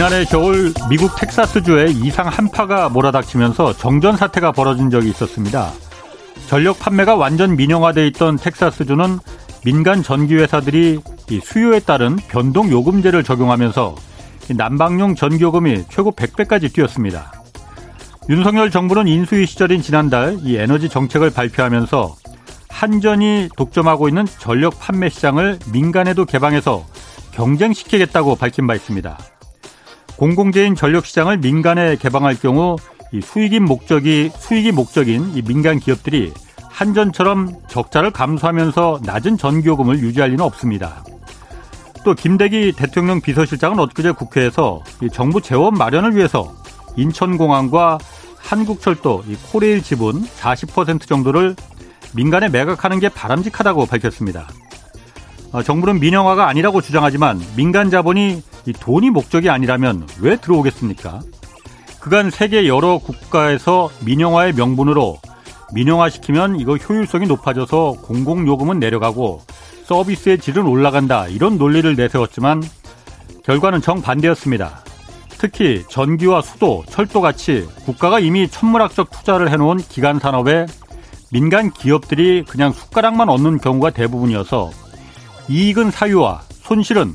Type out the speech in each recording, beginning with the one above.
지난해 겨울 미국 텍사스주에 이상 한파가 몰아닥치면서 정전 사태가 벌어진 적이 있었습니다. 전력 판매가 완전 민영화돼 있던 텍사스주는 민간 전기회사들이 수요에 따른 변동 요금제를 적용하면서 난방용 전기요금이 최고 100배까지 뛰었습니다. 윤석열 정부는 인수위 시절인 지난달 이 에너지 정책을 발표하면서 한전이 독점하고 있는 전력 판매 시장을 민간에도 개방해서 경쟁시키겠다고 밝힌 바 있습니다. 공공재인 전력 시장을 민간에 개방할 경우 이 수익인 목적이 수익이 목적인 이 민간 기업들이 한전처럼 적자를 감수하면서 낮은 전기요금을 유지할 리는 없습니다. 또 김대기 대통령 비서실장은 엊그제 국회에서 정부 재원 마련을 위해서 인천공항과 한국철도, 코레일 지분 40% 정도를 민간에 매각하는 게 바람직하다고 밝혔습니다. 어, 정부는 민영화가 아니라고 주장하지만 민간 자본이 돈이 목적이 아니라면 왜 들어오겠습니까? 그간 세계 여러 국가에서 민영화의 명분으로 민영화시키면 이거 효율성이 높아져서 공공요금은 내려가고 서비스의 질은 올라간다 이런 논리를 내세웠지만 결과는 정반대였습니다. 특히 전기와 수도, 철도 같이 국가가 이미 천문학적 투자를 해놓은 기간 산업에 민간 기업들이 그냥 숟가락만 얻는 경우가 대부분이어서 이익은 사유와 손실은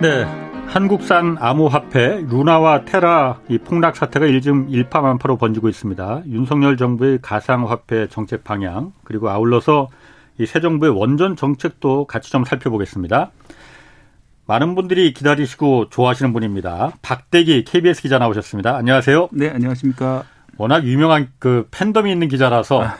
네. 한국산 암호화폐 루나와 테라 이 폭락 사태가 요즘 일파만파로 번지고 있습니다. 윤석열 정부의 가상화폐 정책 방향 그리고 아울러서 이 새 정부의 원전 정책도 같이 좀 살펴보겠습니다. 많은 분들이 기다리시고 좋아하시는 분입니다. 박대기 KBS 기자 나오셨습니다. 안녕하세요. 네, 안녕하십니까. 워낙 유명한 그 팬덤이 있는 기자라서. 아.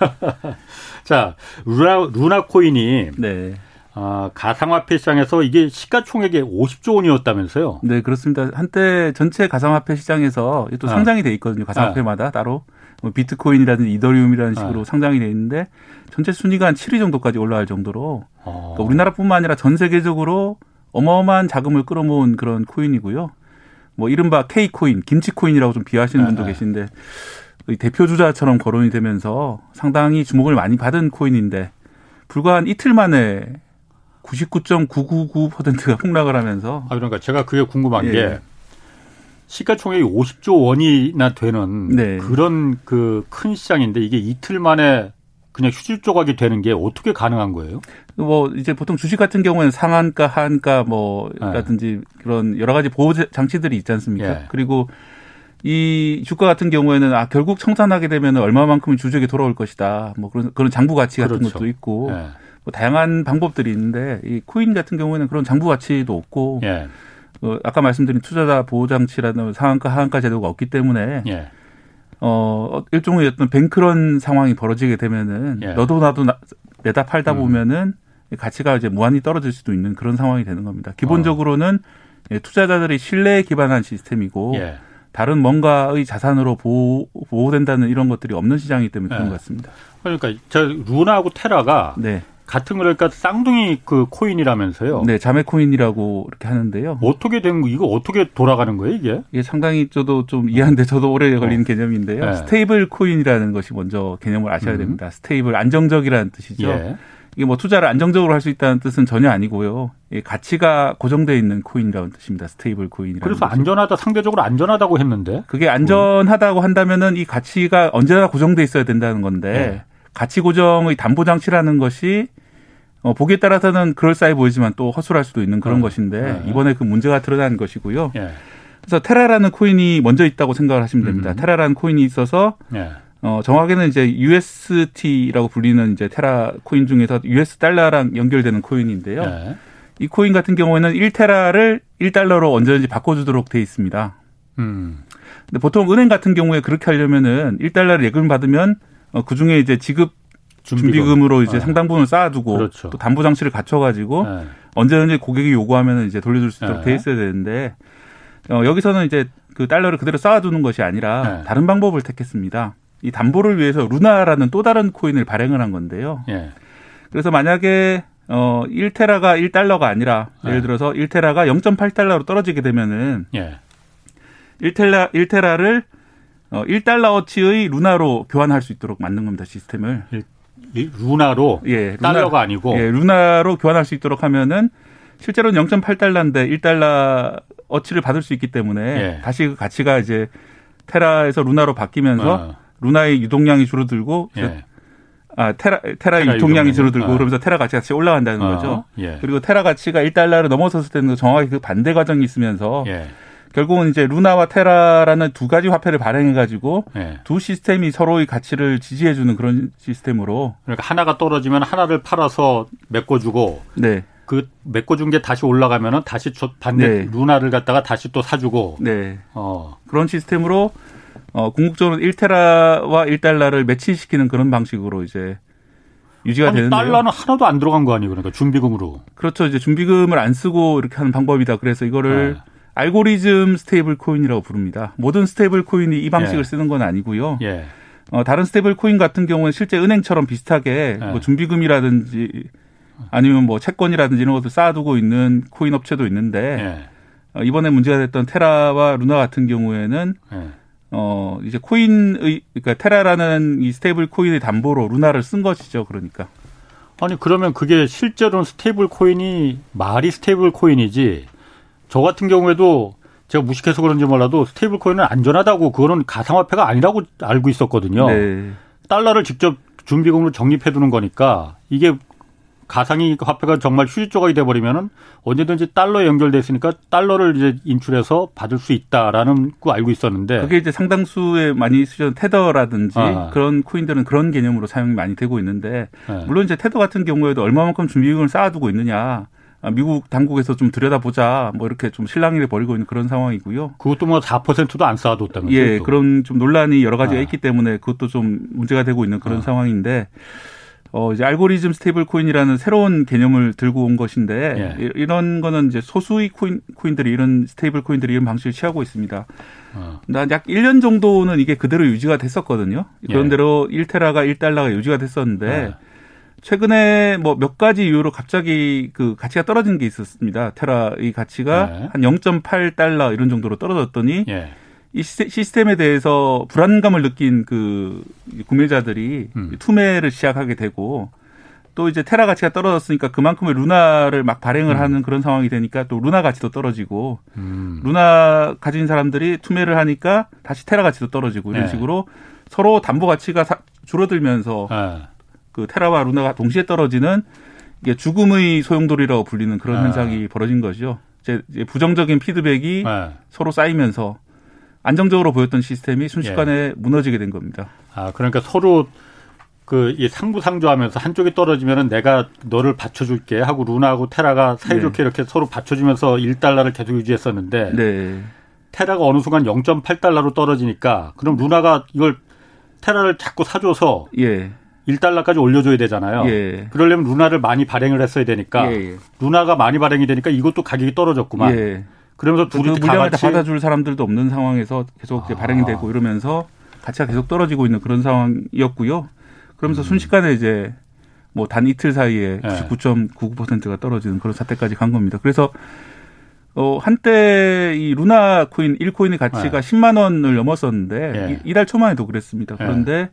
자, 루나, 루나 코인이. 네. 아, 가상화폐 시장에서 이게 시가총액이 50조 원이었다면서요? 네, 그렇습니다. 한때 전체 가상화폐 시장에서 또 아. 상장이 돼 있거든요. 가상화폐마다 아. 따로. 뭐 비트코인이라든지 이더리움이라는 식으로 아. 상장이 돼 있는데 전체 순위가 한 7위 정도까지 올라갈 정도로 어. 그러니까 우리나라뿐만 아니라 전 세계적으로 어마어마한 자금을 끌어모은 그런 코인이고요. 뭐 이른바 K코인, 김치 코인이라고 좀 비하하시는 분도 네, 계신데 대표 주자처럼 거론이 되면서 상당히 주목을 많이 받은 코인인데 불과 한 이틀 만에 99.999%가 폭락을 하면서 아 그러니까 제가 그게 궁금한 예. 게 시가총액이 50조 원이나 되는 네. 그런 그 큰 시장인데 이게 이틀 만에 그냥 휴지 조각이 되는 게 어떻게 가능한 거예요? 뭐 이제 보통 주식 같은 경우에는 상한가, 하한가 뭐라든지 네. 그런 여러 가지 보호 장치들이 있지 않습니까? 네. 그리고 이 주가 같은 경우에는 아 결국 청산하게 되면 얼마만큼은 주주에게 돌아올 것이다. 뭐 그런 그런 장부 가치 같은 그렇죠. 것도 있고 네. 뭐 다양한 방법들이 있는데 이 코인 같은 경우에는 그런 장부 가치도 없고 예. 어, 아까 말씀드린 투자자 보호 장치라는 상한가 하한가 제도가 없기 때문에 예. 어 일종의 어떤 뱅크런 상황이 벌어지게 되면은 예. 너도 나도 나, 내다 팔다 음. 보면은 가치가 이제 무한히 떨어질 수도 있는 그런 상황이 되는 겁니다. 기본적으로는 어. 투자자들이 신뢰에 기반한 시스템이고 예. 다른 뭔가의 자산으로 보호, 보호 된다는 이런 것들이 없는 시장이기 때문에 그런 예. 것 같습니다. 그러니까 저 루나하고 테라가 네. 같은 그러니까 쌍둥이 그 코인이라면서요. 네, 자매 코인이라고 이렇게 하는데요. 어떻게 된 거, 이거 어떻게 돌아가는 거예요, 이게? 이게 상당히 저도 좀 이해하는데 저도 오래 걸리는 어. 개념인데요. 네. stable coin이라는 것이 먼저 개념을 아셔야 음. 됩니다. stable 안정적이라는 뜻이죠. 예. 이게 뭐 투자를 안정적으로 할 수 있다는 뜻은 전혀 아니고요. 가치가 고정되어 있는 코인이라는 뜻입니다. stable coin이라는. 그래서 것이. 안전하다 상대적으로 안전하다고 했는데. 그게 안전하다고 한다면은 이 가치가 언제나 고정돼 있어야 된다는 건데 네. 가치 고정의 담보 장치라는 것이 어, 보기에 따라서는 그럴싸해 보이지만 또 허술할 수도 있는 그런 어. 것인데 네. 이번에 그 문제가 드러난 것이고요. 예. 그래서 테라라는 코인이 먼저 있다고 생각을 하시면 됩니다. 음. 테라라는 코인이 있어서 예. 어, 정확하게는 이제 UST라고 불리는 이제 테라 코인 중에서 US 달러랑 연결되는 코인인데요. 예. 이 코인 같은 경우에는 1테라를 1달러로 언제든지 바꿔주도록 돼 있습니다. 음. 근데 보통 은행 같은 경우에 그렇게 하려면은 1달러를 예금 받으면 어, 그 중에 이제 지급 준비금. 으로 이제 네. 상당 부분을 쌓아두고 그렇죠. 또 담보 장치를 갖춰가지고 네. 언제든지 고객이 요구하면 이제 돌려줄 수 있도록 네. 돼 있어야 되는데 어, 여기서는 이제 그 달러를 그대로 쌓아두는 것이 아니라 네. 다른 방법을 택했습니다. 이 담보를 위해서 루나라는 또 다른 코인을 발행을 한 건데요. 예. 그래서 만약에 어 1테라가 1달러가 아니라 예를 네. 들어서 1테라가 0.8달러로 떨어지게 되면은 예. 1테라 1테라를 어 1달러어치의 루나로 교환할 수 있도록 만든 겁니다, 시스템을. 루나로 예, 달러가 아니고 예, 루나로 교환할 수 있도록 하면은 실제로는 0.8달러인데 1달러 어치를 받을 수 있기 때문에 예. 다시 그 가치가 이제 테라에서 루나로 바뀌면서 어. 루나의 유동량이 줄어들고 예. 아 테라 테라의 테라 유통량이 유동량. 줄어들고 어. 그러면서 테라 가치가 같이 올라간다는 어. 거죠. 예. 그리고 테라 가치가 1달러를 넘어섰을 때는 정확히 그 반대 과정이 있으면서 예. 결국은 이제 루나와 테라라는 두 가지 화폐를 발행해 가지고 네. 두 시스템이 서로의 가치를 지지해 주는 그런 시스템으로 그러니까 하나가 떨어지면 하나를 팔아서 메꿔 주고 네. 그 메꿔 준 게 다시 올라가면은 다시 반대 네. 루나를 갖다가 다시 또 사주고 네. 어. 그런 시스템으로 어 궁극적으로 1테라와 1달러를 매치시키는 그런 방식으로 이제 유지가 아니, 되는데 달러는 하나도 안 들어간 거 아니에요? 그러니까 준비금으로. 그렇죠. 이제 준비금을 안 쓰고 이렇게 하는 방법이다. 그래서 이거를 네. 알고리즘 stable coin이라고 부릅니다. 모든 stable coin이 이 방식을 예. 쓰는 건 아니고요. 예. 어, 다른 stable coin 같은 경우는 실제 은행처럼 비슷하게 예. 뭐 준비금이라든지 아니면 뭐 채권이라든지 이런 것들 쌓아두고 있는 코인 업체도 있는데 예. 어, 이번에 문제가 됐던 테라와 루나 같은 경우에는 예. 어 이제 코인의 그러니까 테라라는 이 stable coin의 담보로 루나를 쓴 것이죠. 그러니까. 아니 그러면 그게 실제로는 stable coin이 말이 stable coin이지 저 같은 경우에도 제가 무식해서 그런지 몰라도 stable coin은 안전하다고 그거는 가상화폐가 아니라고 알고 있었거든요. 네. 달러를 직접 준비금으로 적립해 두는 거니까 이게 가상이 화폐가 정말 휴지 조각이 돼 버리면은 언제든지 달러에 연결돼 있으니까 달러를 이제 인출해서 받을 수 있다라는 거 알고 있었는데 그게 이제 상당수의 많이 쓰던 테더라든지 아. 그런 코인들은 그런 개념으로 사용이 많이 되고 있는데 네. 물론 이제 테더 같은 경우에도 얼마만큼 준비금을 쌓아두고 있느냐 아, 미국 당국에서 좀 들여다보자 뭐 이렇게 좀 실랑이를 벌이고 있는 그런 상황이고요. 그것도 뭐 4%도 안 쌓아뒀다면서요? 예, 또. 그런 좀 논란이 여러 가지가 아. 있기 때문에 그것도 좀 문제가 되고 있는 그런 아. 상황인데 어 이제 알고리즘 stable coin이라는 새로운 개념을 들고 온 것인데 예. 이런 거는 이제 소수의 코인 코인들이 이런 stable coin들이 이런 방식을 취하고 있습니다. 어. 약 1년 정도는 이게 그대로 유지가 됐었거든요. 그런 예. 대로 1테라가 1달러가 유지가 됐었는데 예. 최근에 뭐 몇 가지 이유로 갑자기 그 가치가 떨어진 게 있었습니다. 테라의 가치가 네. 한 0.8달러 이런 정도로 떨어졌더니 네. 이 시스템에 대해서 불안감을 느낀 그 구매자들이 음. 투매를 시작하게 되고 또 이제 테라 가치가 떨어졌으니까 그만큼의 루나를 막 발행을 음. 하는 그런 상황이 되니까 또 루나 가치도 떨어지고 음. 루나 가진 사람들이 투매를 하니까 다시 테라 가치도 떨어지고 이런 네. 식으로 서로 담보 가치가 줄어들면서 네. 그 테라와 루나가 동시에 떨어지는 이게 죽음의 소용돌이라고 불리는 그런 네. 현상이 벌어진 거죠. 이제 부정적인 피드백이 네. 서로 쌓이면서 안정적으로 보였던 시스템이 순식간에 예. 무너지게 된 겁니다. 아 그러니까 서로 그 이 상부상조하면서 한쪽이 떨어지면은 내가 너를 받쳐줄게 하고 루나하고 테라가 사이좋게 네. 이렇게 서로 받쳐주면서 1달러를 계속 유지했었는데 네. 테라가 어느 순간 0.8달러로 떨어지니까 그럼 루나가 이걸 테라를 자꾸 사줘서 예. 1달러까지 올려줘야 되잖아요. 예. 그러려면 루나를 많이 발행을 했어야 되니까 예. 예. 루나가 많이 발행이 되니까 이것도 가격이 떨어졌구만. 예. 그러면서 둘이 그다 받아줄 사람들도 없는 상황에서 계속 아. 발행이 되고 이러면서 가치가 계속 떨어지고 있는 그런 상황이었고요. 그러면서 음. 순식간에 이제 뭐 단 이틀 사이에 99.99%가 떨어지는 그런 사태까지 간 겁니다. 그래서 어, 한때 이 루나 코인 1코인의 가치가 네. 10만 원을 넘었었는데 예. 이달 초만에도 그랬습니다. 그런데 예.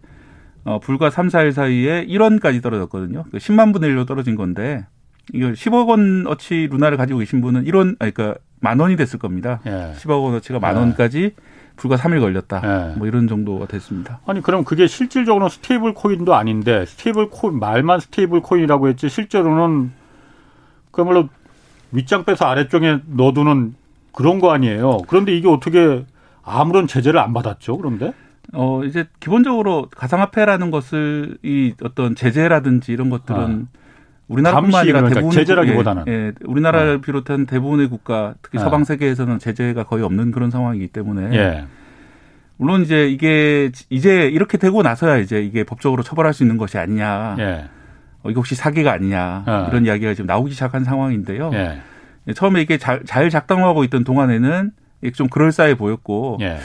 어, 불과 3, 4일 사이에 1원까지 떨어졌거든요. 10만 그 분의 1로 떨어진 건데 이걸 10억 원어치 루나를 가지고 계신 분은 1원 아니 그러니까 만 원이 됐을 겁니다. 예. 10억 원어치가 만 예. 원까지 불과 3일 걸렸다. 예. 뭐 이런 정도가 됐습니다. 아니 그럼 그게 실질적으로 stable coin도 아닌데 stable coin 말만 stable coin이라고 했지 실제로는 그야말로 윗장 빼서 아래쪽에 넣어두는 그런 거 아니에요. 그런데 이게 어떻게 아무런 제재를 안 받았죠? 그런데? 어, 이제 기본적으로 가상화폐라는 것을 이 어떤 제재라든지 이런 것들은 아. 우리나라뿐만 아니라 그러니까 대부분 제재라기보다는 예, 예 우리나라를 어. 비롯한 대부분의 국가 특히 어. 서방 세계에서는 제재가 거의 없는 그런 상황이기 때문에 예. 물론 이제 이게 이제 이렇게 되고 나서야 이제 이게 법적으로 처벌할 수 있는 것이 아니냐. 예. 어, 이거 혹시 사기가 아니냐. 어. 이런 이야기가 지금 나오기 시작한 상황인데요. 예. 처음에 이게 잘, 잘 작동하고 있던 동안에는 좀 그럴싸해 보였고 예.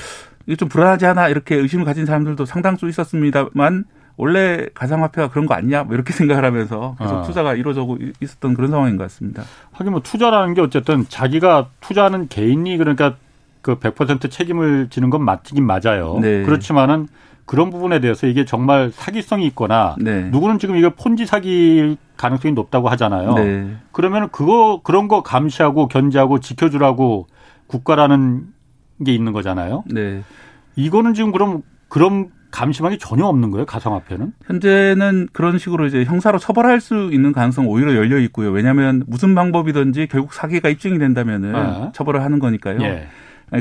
이게 좀 불안하지 않아 이렇게 의심을 가진 사람들도 상당수 있었습니다만 원래 가상화폐가 그런 거 아니냐 뭐 이렇게 생각을 하면서 계속 어. 투자가 이루어지고 있었던 그런 상황인 것 같습니다. 하긴 뭐 투자라는 게 어쨌든 자기가 투자하는 개인이 그러니까 그 100% 책임을 지는 건 맞긴 맞아요. 네. 그렇지만은 그런 부분에 대해서 이게 정말 사기성이 있거나 네. 누구는 지금 이게 폰지 사기일 가능성이 높다고 하잖아요. 네. 그러면 그거 그런 거 감시하고 견제하고 지켜주라고 국가라는 게 있는 거잖아요. 네. 이거는 지금 그럼 그런 감시망이 전혀 없는 거예요, 가상화폐는? 현재는 그런 식으로 이제 형사로 처벌할 수 있는 가능성 오히려 열려 있고요. 왜냐하면 무슨 방법이든지 결국 사기가 입증이 된다면은 아. 처벌을 하는 거니까요. 예.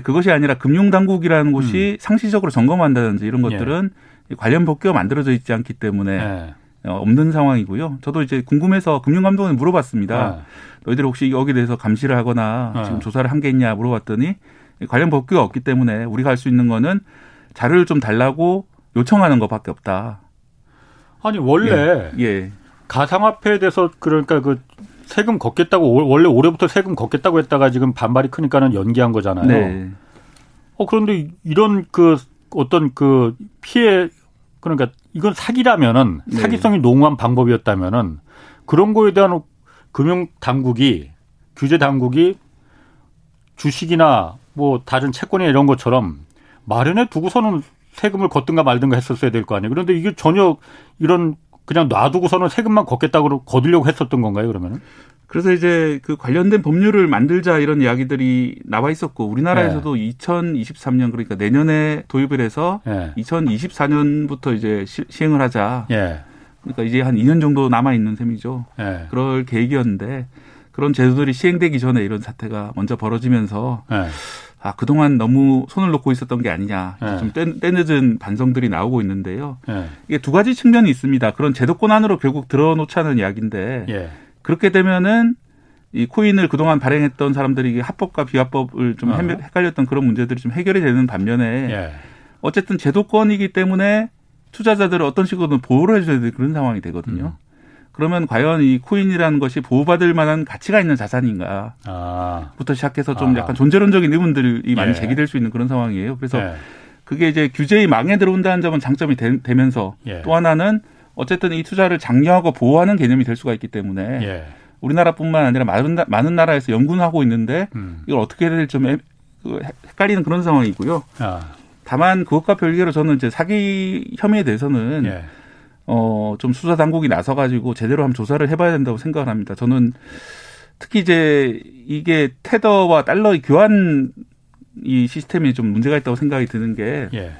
그것이 아니라 금융당국이라는 곳이 음. 상시적으로 점검한다든지 이런 것들은 예. 관련 법규가 만들어져 있지 않기 때문에 예. 어, 없는 상황이고요. 저도 이제 궁금해서 금융감독원에 물어봤습니다. 아. 너희들 혹시 여기에 대해서 감시를 하거나 아. 지금 조사를 한 게 있냐 물어봤더니 관련 법규가 없기 때문에 우리가 할 수 있는 거는 자료를 좀 달라고 요청하는 것밖에 없다. 아니 원래 예. 예. 가상화폐에 대해서 그러니까 그 세금 걷겠다고 원래 올해부터 세금 걷겠다고 했다가 지금 반발이 크니까는 연기한 거잖아요. 네. 어 그런데 이런 그 어떤 그 피해 그러니까 이건 사기라면은 네. 사기성이 농후한 방법이었다면은 그런 거에 대한 금융 당국이 규제 당국이 주식이나 뭐 다른 채권이나 이런 것처럼 마련해 두고서는 세금을 걷든가 말든가 했었어야 될 거 아니에요. 그런데 이게 전혀 이런 그냥 놔두고서는 세금만 걷겠다고 거두려고 했었던 건가요, 그러면은? 그래서 이제 그 관련된 법률을 만들자 이런 이야기들이 나와 있었고 우리나라에서도 네. 2023년 그러니까 내년에 도입을 해서 네. 2024년부터 이제 시, 행을 하자. 네. 그러니까 이제 한 2년 정도 남아 있는 셈이죠. 네. 그럴 계획이었는데 그런 제도들이 시행되기 전에 이런 사태가 먼저 벌어지면서 네. 아, 그동안 너무 손을 놓고 있었던 게 아니냐. 네. 좀 때, 때늦은 반성들이 나오고 있는데요. 네. 이게 두 가지 측면이 있습니다. 그런 제도권 안으로 결국 들어놓자는 이야기인데 예. 그렇게 되면은 이 코인을 그동안 발행했던 사람들이 합법과 비합법을 좀 어. 헷갈렸던 그런 문제들이 좀 해결이 되는 반면에 예. 어쨌든 제도권이기 때문에 투자자들을 어떤 식으로든 보호를 해줘야 되는 그런 상황이 되거든요. 음. 그러면 과연 이 코인이라는 것이 보호받을 만한 가치가 있는 자산인가? 아. 부터 시작해서 좀 아. 약간 존재론적인 의문들이 많이 예. 제기될 수 있는 그런 상황이에요. 그래서 예. 그게 이제 규제의 망에 들어온다는 점은 장점이 되, 면서또 예. 하나는 어쨌든 이 투자를 장려하고 보호하는 개념이 될 수가 있기 때문에 예. 우리나라뿐만 아니라 많은, 많은 나라에서 연구하고 있는데 음. 이걸 어떻게 해야 될지 좀그 헷갈리는 그런 상황이고요. 아. 다만 그것과 별개로 저는 이제 사기 혐의에 대해서는 예. 어, 좀 수사 당국이 나서가지고 제대로 한번 조사를 해봐야 된다고 생각을 합니다. 저는 특히 이제 이게 테더와 달러의 교환 이 시스템이 좀 문제가 있다고 생각이 드는 게 예.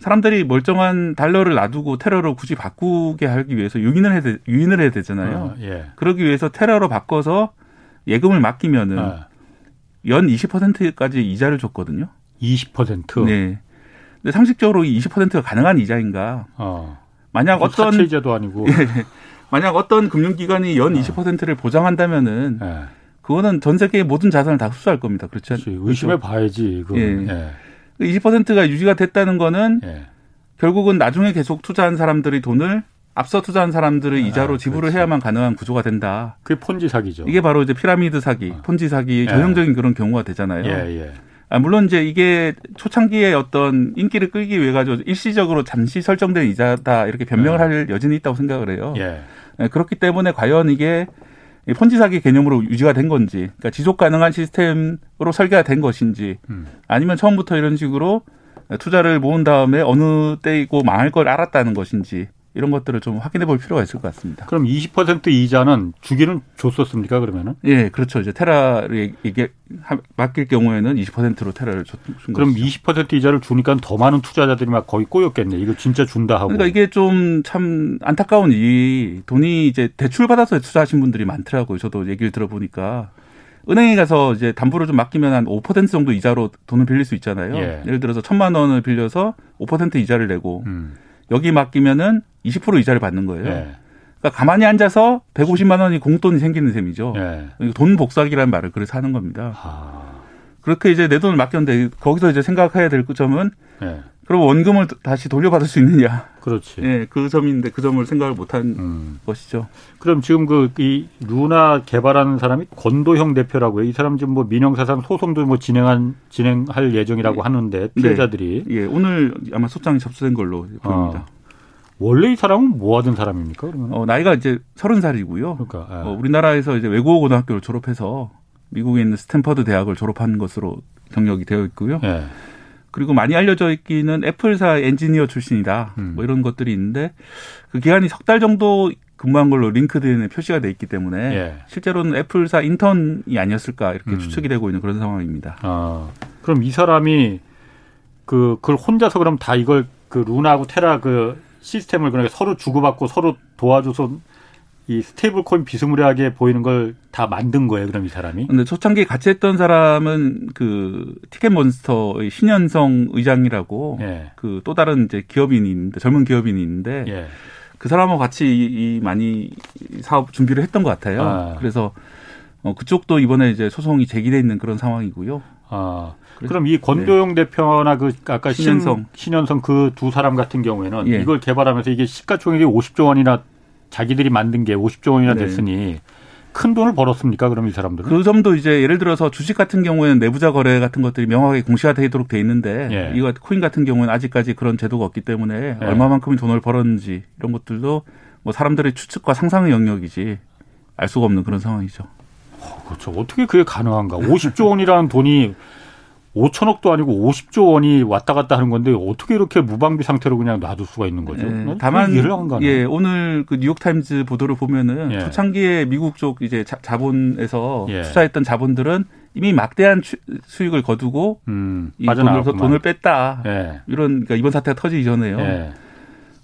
사람들이 멀쩡한 달러를 놔두고 테러로 굳이 바꾸게 하기 위해서 유인을 해야, 되, 유인을 해야 되잖아요. 어, 예. 그러기 위해서 테러로 바꿔서 예금을 맡기면은 어. 연 20%까지 이자를 줬거든요. 20%? 네. 근데 상식적으로 이 20%가 가능한 이자인가? 어. 만약 어떤 사채제도 아니고 예, 만약 어떤 금융기관이 연 20%를 보장한다면은 예. 그거는 전 세계의 모든 자산을 다 흡수할 겁니다. 그렇죠? 의심해 봐야지. 그 예. 예. 20%가 유지가 됐다는 거는 예. 결국은 나중에 계속 투자한 사람들이 돈을 앞서 투자한 사람들의 아, 이자로 지불을 그렇지. 해야만 가능한 구조가 된다. 그게 폰지 사기죠. 이게 바로 이제 피라미드 사기, 어. 폰지 사기 예. 전형적인 그런 경우가 되잖아요. 예, 예. 아, 물론 이제 이게 초창기에 어떤 인기를 끌기 위해 가지고 일시적으로 잠시 설정된 이자다 이렇게 변명을 네. 할 여지는 있다고 생각을 해요. 예. 네, 그렇기 때문에 과연 이게 폰지 사기 개념으로 유지가 된 건지, 그러니까 지속 가능한 시스템으로 설계가 된 것인지, 음. 아니면 처음부터 이런 식으로 투자를 모은 다음에 어느 때이고 망할 걸 알았다는 것인지, 이런 것들을 좀 확인해 볼 필요가 있을 것 같습니다. 그럼 20% 이자는 주기는 줬었습니까, 그러면은? 예, 그렇죠. 이제 테라를 이게 맡길 경우에는 20%로 테라를 준 그럼 것이죠. 20% 이자를 주니까 더 많은 투자자들이 막 거의 꼬였겠네. 이거 진짜 준다 하고. 그러니까 이게 좀 참 안타까운 일이 돈이 이제 대출 받아서 투자하신 분들이 많더라고요. 저도 얘기를 들어보니까. 은행에 가서 이제 담보를 좀 맡기면 한 5% 정도 이자로 돈을 빌릴 수 있잖아요. 예. 를 들어서 천만 원을 빌려서 5% 이자를 내고 음. 여기 맡기면은 20% 이자를 받는 거예요. 네. 그러니까 가만히 앉아서 150만 원이 공돈이 생기는 셈이죠. 네. 돈 복사기라는 말을 그래서 하는 겁니다. 아. 그렇게 이제 내 돈을 맡겼는데 거기서 이제 생각해야 될 점은 네. 그럼 원금을 다시 돌려받을 수 있느냐? 그렇지. 예, 그 점인데 그 점을 생각을 못한 음. 것이죠. 그럼 지금 그 이 루나 개발하는 사람이 권도형 대표라고요. 이 사람 지금 뭐 민영사상 소송도 뭐 진행한 진행할 예정이라고 예. 하는데 네. 피해자들이 네. 예, 오늘 아마 소장이 접수된 걸로 보입니다. 아. 원래 이 사람은 뭐 하던 사람입니까? 그러면? 어, 나이가 이제 서른 살이고요. 그러니까 예. 어, 우리나라에서 이제 외국어 고등학교를 졸업해서 미국에 있는 스탠퍼드 대학을 졸업한 것으로 경력이 되어 있고요. 예. 그리고 많이 알려져 있기는 애플사 엔지니어 출신이다. 음. 뭐 이런 것들이 있는데 그 기간이 석 달 정도 근무한 걸로 LinkedIn에 표시가 돼 있기 때문에 예. 실제로는 애플사 인턴이 아니었을까 이렇게 음. 추측이 되고 있는 그런 상황입니다. 아, 그럼 이 사람이 그 그걸 혼자서 그럼 다 이걸 그 루나하고 테라 그 시스템을 그러니까 서로 주고받고 서로 도와줘서 이 스테이블 코인 비스무리하게 보이는 걸 다 만든 거예요, 그럼 이 사람이? 근데 초창기 같이 했던 사람은 그 티켓몬스터의 신현성 의장이라고 예. 그또 다른 이제 기업인이 있는데 젊은 기업인이 있는데 예. 그 사람하고 같이 이, 이 많이 사업 준비를 했던 것 같아요. 아. 그래서 어, 그쪽도 이번에 이제 소송이 제기돼 있는 그런 상황이고요. 아. 그럼 이 권도영 네. 대표나 그 아까 신현성 신현성 그 두 사람 같은 경우에는 예. 이걸 개발하면서 이게 시가총액이 50조 원이나 자기들이 만든 게 50조 원이나 네. 됐으니 네. 큰 돈을 벌었습니까? 그럼 이 사람들은? 그 점도 이제 예를 들어서 주식 같은 경우에는 내부자 거래 같은 것들이 명확하게 공시화되도록 돼 있는데 예. 이거 코인 같은 경우는 아직까지 그런 제도가 없기 때문에 예. 얼마만큼의 돈을 벌었는지 이런 것들도 뭐 사람들의 추측과 상상의 영역이지 알 수가 없는 그런 상황이죠. 어, 그렇죠. 어떻게 그게 가능한가? 50조 원이라는 돈이 5천억도 아니고 50조 원이 왔다 갔다 하는 건데 어떻게 이렇게 무방비 상태로 그냥 놔둘 수가 있는 거죠? 네, 다만 예, 오늘 그 뉴욕 타임즈 보도를 보면은 예. 초창기에 미국 쪽 이제 자, 본에서 예. 투자했던 자본들은 이미 막대한 수익을 거두고 음, 이 돈을, 돈을 뺐다. 예. 이런 그러니까 이번 사태가 터지기 전에요. 예.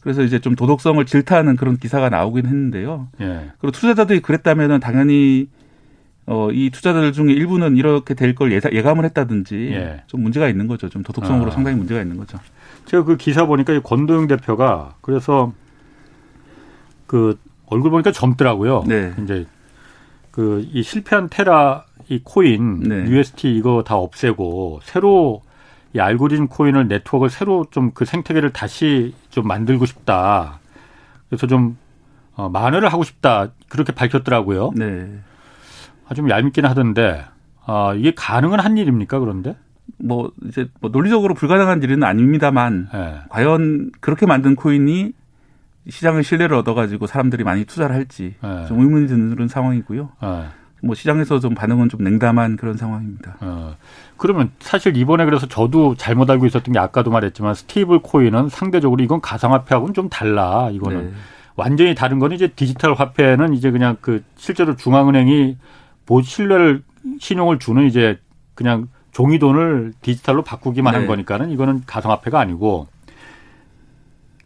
그래서 이제 좀 도덕성을 질타하는 그런 기사가 나오긴 했는데요. 예. 그리고 투자자들이 그랬다면은 당연히 어, 이 투자자들 중에 일부는 이렇게 될 걸 예감을 했다든지 예. 좀 문제가 있는 거죠. 좀 도덕성으로 아. 상당히 문제가 있는 거죠. 제가 그 기사 보니까 이 권도영 대표가 그래서 그 얼굴 보니까 젊더라고요. 네. 이제 그 이 실패한 테라 이 코인 네. UST 이거 다 없애고 새로 이 알고리즘 코인을 네트워크를 새로 좀 그 생태계를 다시 좀 만들고 싶다. 그래서 좀 어, 만회를 하고 싶다. 그렇게 밝혔더라고요. 네. 아, 좀 얄밉긴 하던데 아, 이게 가능은 한 일입니까 그런데? 뭐 이제 뭐 논리적으로 불가능한 일은 아닙니다만 네. 과연 그렇게 만든 코인이 시장의 신뢰를 얻어가지고 사람들이 많이 투자를 할지 네. 좀 의문이 드는 상황이고요. 네. 뭐 시장에서 좀 반응은 좀 냉담한 그런 상황입니다. 어. 그러면 사실 이번에 그래서 저도 잘못 알고 있었던 게 아까도 말했지만 스테이블 코인은 상대적으로 이건 가상화폐하고는 좀 달라. 이거는 네. 완전히 다른 거는 이제 디지털 화폐는 이제 그냥 그 실제로 중앙은행이 보 신뢰를 신용을 주는 이제 그냥 종이 돈을 디지털로 바꾸기만 네. 한 거니까는 이거는 가상화폐가 아니고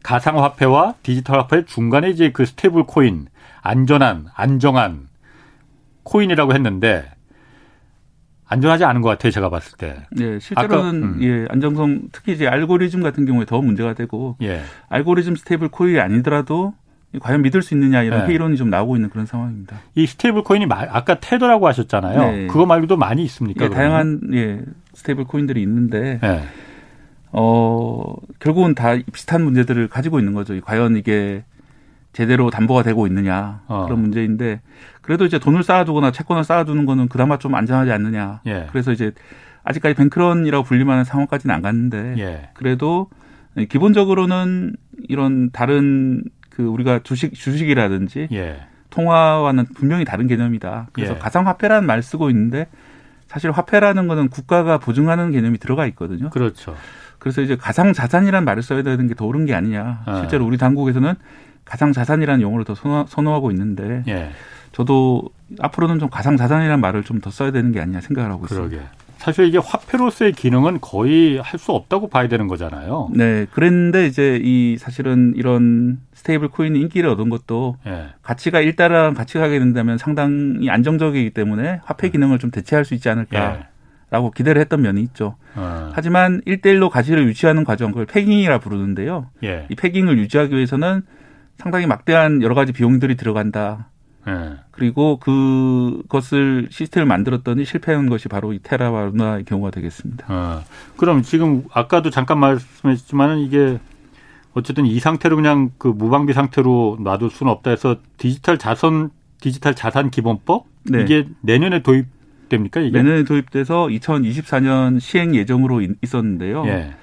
가상화폐와 디지털 화폐 중간에 이제 그 스테이블 코인 안전한 안정한 코인이라고 했는데 안전하지 않은 것 같아요. 제가 봤을 때. 네, 실제로는 아까, 음. 예, 안정성 특히 이제 알고리즘 같은 경우에 더 문제가 되고 예. 알고리즘 스테이블 코인이 아니더라도 과연 믿을 수 있느냐 이런 네. 회의론이 좀 나오고 있는 그런 상황입니다. 이 스테이블 코인이 아까 테더라고 하셨잖아요. 네. 그거 말고도 많이 있습니까? 예, 다양한 예, 스테이블 코인들이 있는데 네. 어, 결국은 다 비슷한 문제들을 가지고 있는 거죠. 과연 이게 제대로 담보가 되고 있느냐 어. 그런 문제인데 그래도 이제 돈을 쌓아두거나 채권을 쌓아두는 거는 그나마 좀 안전하지 않느냐. 예. 그래서 이제 아직까지 뱅크런이라고 불릴만한 상황까지는 안 갔는데 예. 그래도 기본적으로는 이런 다른 그 우리가 주식 주식이라든지 예. 통화와는 분명히 다른 개념이다. 그래서 예. 가상화폐라는 말 쓰고 있는데 사실 화폐라는 거는 국가가 보증하는 개념이 들어가 있거든요. 그렇죠. 그래서 이제 가상 자산이라는 말을 써야 되는 게 더 옳은 게 아니냐. 아. 실제로 우리 당국에서는 가상 자산이라는 용어를 더 선호 하고 있는데 예. 저도 앞으로는 좀 가상 자산이라는 말을 좀 더 써야 되는 게 아니냐 생각을 하고 그러게. 있습니다. 사실 이게 화폐로서의 기능은 거의 할 수 없다고 봐야 되는 거잖아요. 네. 그랬는데 이제 이 사실은 이런 스테이블 코인이 인기를 얻은 것도 네. 가치가 일단은 가치가 하게 된다면 상당히 안정적이기 때문에 화폐 예. 기능을 좀 대체할 수 있지 않을까. 네. 라고 기대를 했던 면이 있죠. 어. 하지만 일대일로 가치를 유치하는 과정, 그걸 패깅이라 부르는데요. 예. 이 패깅을 유지하기 위해서는 상당히 막대한 여러 가지 비용들이 들어간다. 네. 그리고 그것을 시스템을 만들었더니 실패한 것이 바로 이 테라와 루나의 경우가 되겠습니다. 아, 그럼 지금 아까도 잠깐 말씀하셨지만은 이게 어쨌든 이 상태로 그냥 그 무방비 상태로 놔둘 수는 없다 해서 디지털 자선 디지털 자산 기본법 네. 이게 내년에 도입됩니까? 이게 내년에 도입돼서 2024년 시행 예정으로 있었는데요. 예.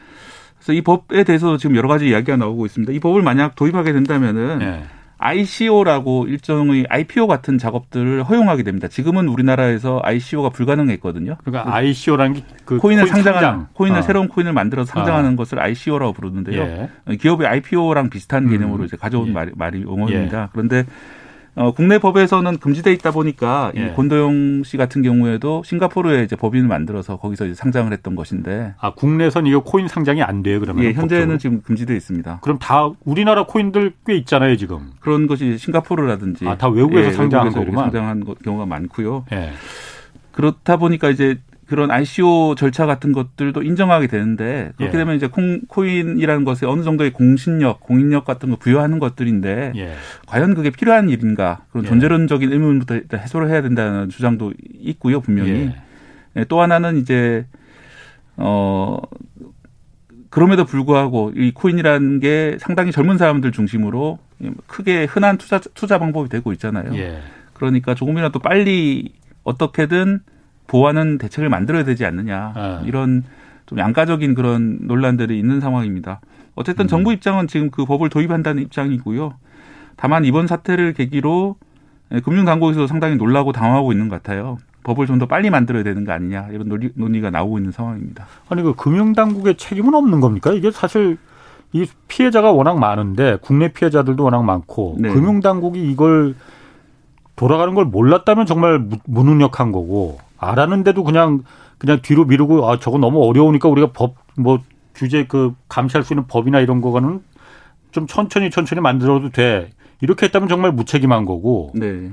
그래서 이 법에 대해서 지금 여러 가지 이야기가 나오고 있습니다. 이 법을 만약 도입하게 된다면은 예. ICO라고 일종의 IPO 같은 작업들을 허용하게 됩니다. 지금은 우리나라에서 ICO가 불가능했거든요. 그러니까 ICO라는 게그 코인을 코인 상장하는 상장. 코인을 어. 새로운 코인을 만들어서 상장하는 어. 것을 ICO라고 부르는데요. 예. 기업의 IPO랑 비슷한 개념으로 음. 이제 가져온 예. 말이, 말이 용어입니다. 예. 그런데 어, 국내 법에서는 금지돼 있다 보니까 예. 이 권도영 씨 같은 경우에도 싱가포르에 이제 법인을 만들어서 거기서 이제 상장을 했던 것인데. 아 국내선 이거 코인 상장이 안 돼요 그러면? 예, 현재는 법적으로. 지금 금지돼 있습니다. 그럼 다 우리나라 코인들 꽤 있잖아요 지금. 그런 것이 싱가포르라든지. 아 다 외국에서 예, 상장한 거구만. 상장한 경우가 많고요. 예. 그렇다 보니까 이제 그런 ICO 절차 같은 것들도 인정하게 되는데 그렇게 예. 되면 이제 콩, 코인이라는 것에 어느 정도의 공신력, 공인력 같은 거 부여하는 것들인데 예. 과연 그게 필요한 일인가 그런 예. 존재론적인 의문부터 일단 해소를 해야 된다는 주장도 있고요 분명히 예. 예, 또 하나는 이제 어 그럼에도 불구하고 이 코인이라는 게 상당히 젊은 사람들 중심으로 크게 흔한 투자 투자 방법이 되고 있잖아요. 예. 그러니까 조금이라도 빨리 어떻게든 보완은 대책을 만들어야 되지 않느냐 네. 이런 좀 양가적인 그런 논란들이 있는 상황입니다. 어쨌든 음. 정부 입장은 지금 그 법을 도입한다는 입장이고요. 다만 이번 사태를 계기로 금융당국에서 상당히 놀라고 당황하고 있는 것 같아요. 법을 좀 더 빨리 만들어야 되는 거 아니냐 이런 논의, 논의 가 나오고 있는 상황입니다. 아니 그 금융당국의 책임은 없는 겁니까? 이게 사실 이 피해자가 워낙 많은데 국내 피해자들도 워낙 많고 네. 금융당국이 이걸 돌아가는 걸 몰랐다면 정말 무능력한 거고 알았는데도 그냥 그냥 뒤로 미루고 아 저거 너무 어려우니까 우리가 법 뭐 규제 그 감시할 수 있는 법이나 이런 거는 좀 천천히 천천히 만들어도 돼 이렇게 했다면 정말 무책임한 거고 네.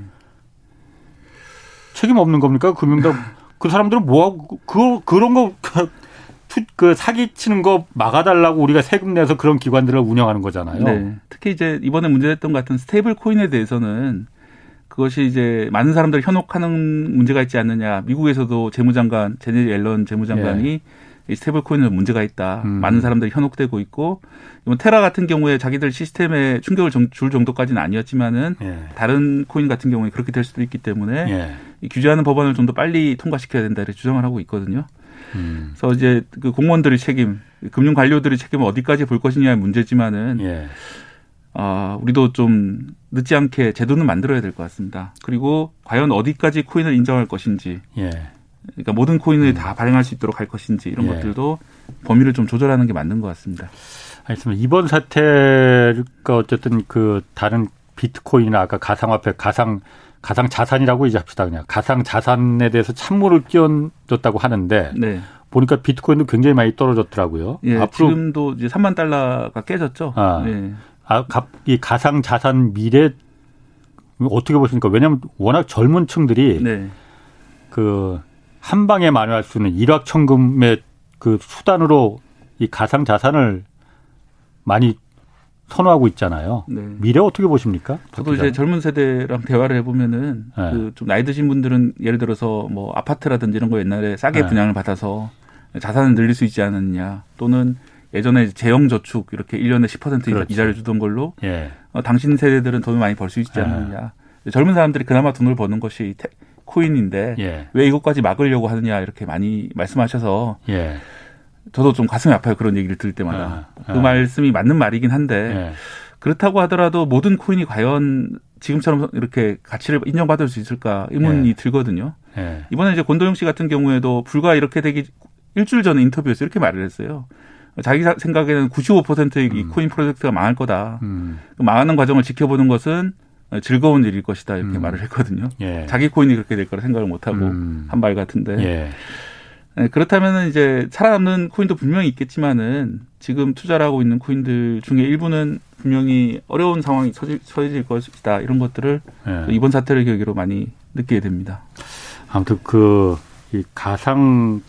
책임 없는 겁니까 금융당 그 사람들은 뭐하고 그 그런 거그 사기 치는 거 막아달라고 우리가 세금 내서 그런 기관들을 운영하는 거잖아요. 네. 특히 이제 이번에 문제됐던 것 같은 스테이블 코인에 대해서는 그것이 이제 많은 사람들을 현혹하는 문제가 있지 않느냐. 미국에서도 재무장관 재닛 옐런 재무장관이 예. 이 스테이블 코인은 문제가 있다. 음. 많은 사람들이 현혹되고 있고 이번 테라 같은 경우에 자기들 시스템에 충격을 줄 정도까지는 아니었지만은 예. 다른 코인 같은 경우에 그렇게 될 수도 있기 때문에 예. 규제하는 법안을 좀 더 빨리 통과시켜야 된다 이렇게 주장을 하고 있거든요. 음. 그래서 이제 그 공무원들의 책임, 금융 관료들의 책임을 어디까지 볼 것이냐의 문제지만은 예. 아, 우리도 좀 늦지 않게 제도는 만들어야 될 것 같습니다. 그리고 과연 어디까지 코인을 인정할 것인지, 예. 그러니까 모든 코인을 음. 다 발행할 수 있도록 할 것인지 이런 예. 것들도 범위를 좀 조절하는 게 맞는 것 같습니다. 알겠습니다. 이번 사태가 어쨌든 그 다른 비트코인이나 아까 가상화폐, 가상 가상 자산이라고 이제 합시다 그냥 가상 자산에 대해서 찬물을 끼얹었다고 하는데 네. 보니까 비트코인도 굉장히 많이 떨어졌더라고요. 예, 앞으로 지금도 이제 3만 달러가 깨졌죠. 아, 네. 아, 이 가상 자산 미래 어떻게 보십니까? 왜냐하면 워낙 젊은 층들이 네. 그한 방에 만회할 수 있는 일확천금의 그 수단으로 이 가상 자산을 많이 선호하고 있잖아요. 네. 미래 어떻게 보십니까? 저도 이제 젊은 세대랑 대화를 해보면은 네. 그좀 나이 드신 분들은 예를 들어서 뭐 아파트라든지 이런 거 옛날에 싸게 네. 분양을 받아서 자산을 늘릴 수 있지 않느냐 또는 예전에 재형 저축 이렇게 1년에 10% 그렇지. 이자를 주던 걸로 예. 어, 당신 세대들은 돈을 많이 벌 수 있지 않느냐. 예. 젊은 사람들이 그나마 돈을 버는 것이 테, 코인인데 예. 왜 이것까지 막으려고 하느냐 이렇게 많이 말씀하셔서 예. 저도 좀 가슴이 아파요 그런 얘기를 들을 때마다 아, 아. 그 말씀이 맞는 말이긴 한데 예. 그렇다고 하더라도 모든 코인이 과연 지금처럼 이렇게 가치를 인정받을 수 있을까 의문이 예. 들거든요. 이번에 이제 권도영 씨 같은 경우에도 불과 이렇게 되기 일주일 전에 인터뷰에서 이렇게 말을 했어요. 자기 생각에는 95%의 음. 코인 프로젝트가 망할 거다. 음. 그 망하는 과정을 지켜보는 것은 즐거운 일일 것이다 이렇게 음. 말을 했거든요. 예. 자기 코인이 그렇게 될 거라 생각을 못 하고 음. 한말 같은데. 예. 네, 그렇다면 이제 살아남는 코인도 분명히 있겠지만은 지금 투자를 하고 있는 코인들 중에 일부는 분명히 어려운 상황이 처해질 것이다 이런 것들을 예. 이번 사태를 계기로 많이 느끼게 됩니다. 아무튼 그 이 가상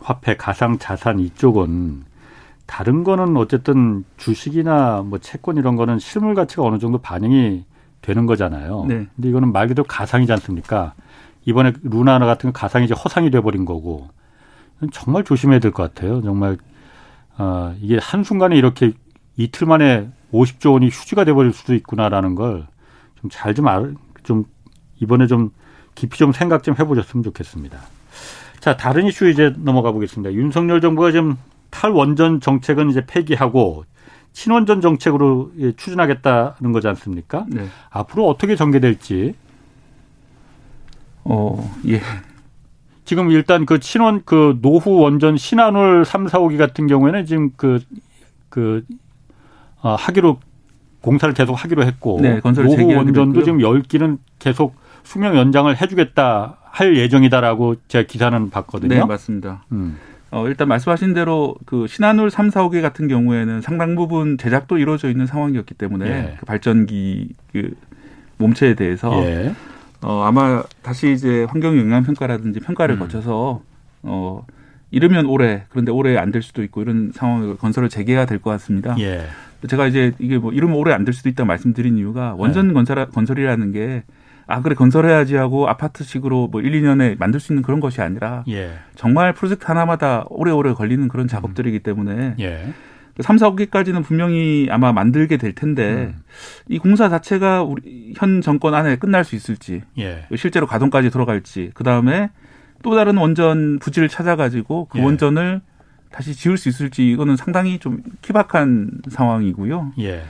화폐, 가상 자산 이쪽은 다른 거는 어쨌든 주식이나 뭐 채권 이런 거는 실물 가치가 어느 정도 반영이 되는 거잖아요. 네. 근데 이거는 말 그대로 가상이지 않습니까? 이번에 루나 같은 건 가상이 이제 허상이 돼버린 거고 정말 조심해야 될 것 같아요. 정말 어, 이게 한 순간에 이렇게 이틀 만에 50조 원이 휴지가 돼버릴 수도 있구나라는 걸 좀 잘 좀 알, 좀 이번에 좀 깊이 좀 생각 좀 해보셨으면 좋겠습니다. 자, 다른 이슈 이제 넘어가 보겠습니다. 윤석열 정부가 지금 탈원전 정책은 이제 폐기하고 친원전 정책으로 예, 추진하겠다는 거지 않습니까? 네. 앞으로 어떻게 전개될지. 어, 예. 지금 일단 그 친원 그 노후 원전 신한울 3, 4, 5기 같은 경우에는 지금 그, 그, 어, 하기로 공사를 계속 하기로 했고. 네, 노후 원전도 지금 10기는 계속 수명 연장을 해 주겠다 할 예정이다라고 제가 기사는 봤거든요. 네, 맞습니다. 음. 어, 일단 말씀하신 대로 그 신한울 3, 4, 5개 같은 경우에는 상당 부분 제작도 이루어져 있는 상황이었기 때문에 예. 그 발전기 그 몸체에 대해서 예. 어, 아마 다시 이제 환경 영향 평가라든지 평가를 음. 거쳐서 어, 이르면 올해 그런데 올해 안 될 수도 있고 이런 상황을 건설을 재개해야 될 것 같습니다. 예. 제가 이제 이게 뭐 이르면 올해 안 될 수도 있다 말씀드린 이유가 원전 네. 건설 건설이라는 게 아, 그래, 건설해야지 하고 아파트식으로 뭐 1, 2년에 만들 수 있는 그런 것이 아니라 예. 정말 프로젝트 하나마다 오래오래 걸리는 그런 작업들이기 때문에 예. 3, 4, 5기까지는 분명히 아마 만들게 될 텐데 음. 이 공사 자체가 우리 현 정권 안에 끝날 수 있을지 예. 실제로 가동까지 들어갈지 그다음에 또 다른 원전 부지를 찾아가지고 그 예. 원전을 다시 지을 수 있을지 이거는 상당히 좀 희박한 상황이고요. 예.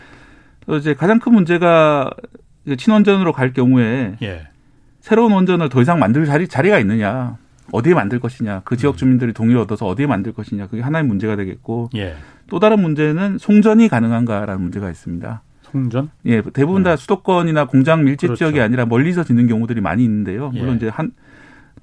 이제 가장 큰 문제가 친원전으로 갈 경우에 예. 새로운 원전을 더 이상 만들 자리 자리가 있느냐 어디에 만들 것이냐 그 지역 음. 주민들이 동의를 얻어서 어디에 만들 것이냐 그게 하나의 문제가 되겠고 예. 또 다른 문제는 송전이 가능한가라는 문제가 있습니다. 송전? 예, 대부분 다 음. 수도권이나 공장 밀집 그렇죠. 지역이 아니라 멀리서 짓는 경우들이 많이 있는데요. 예. 물론 예. 이제 한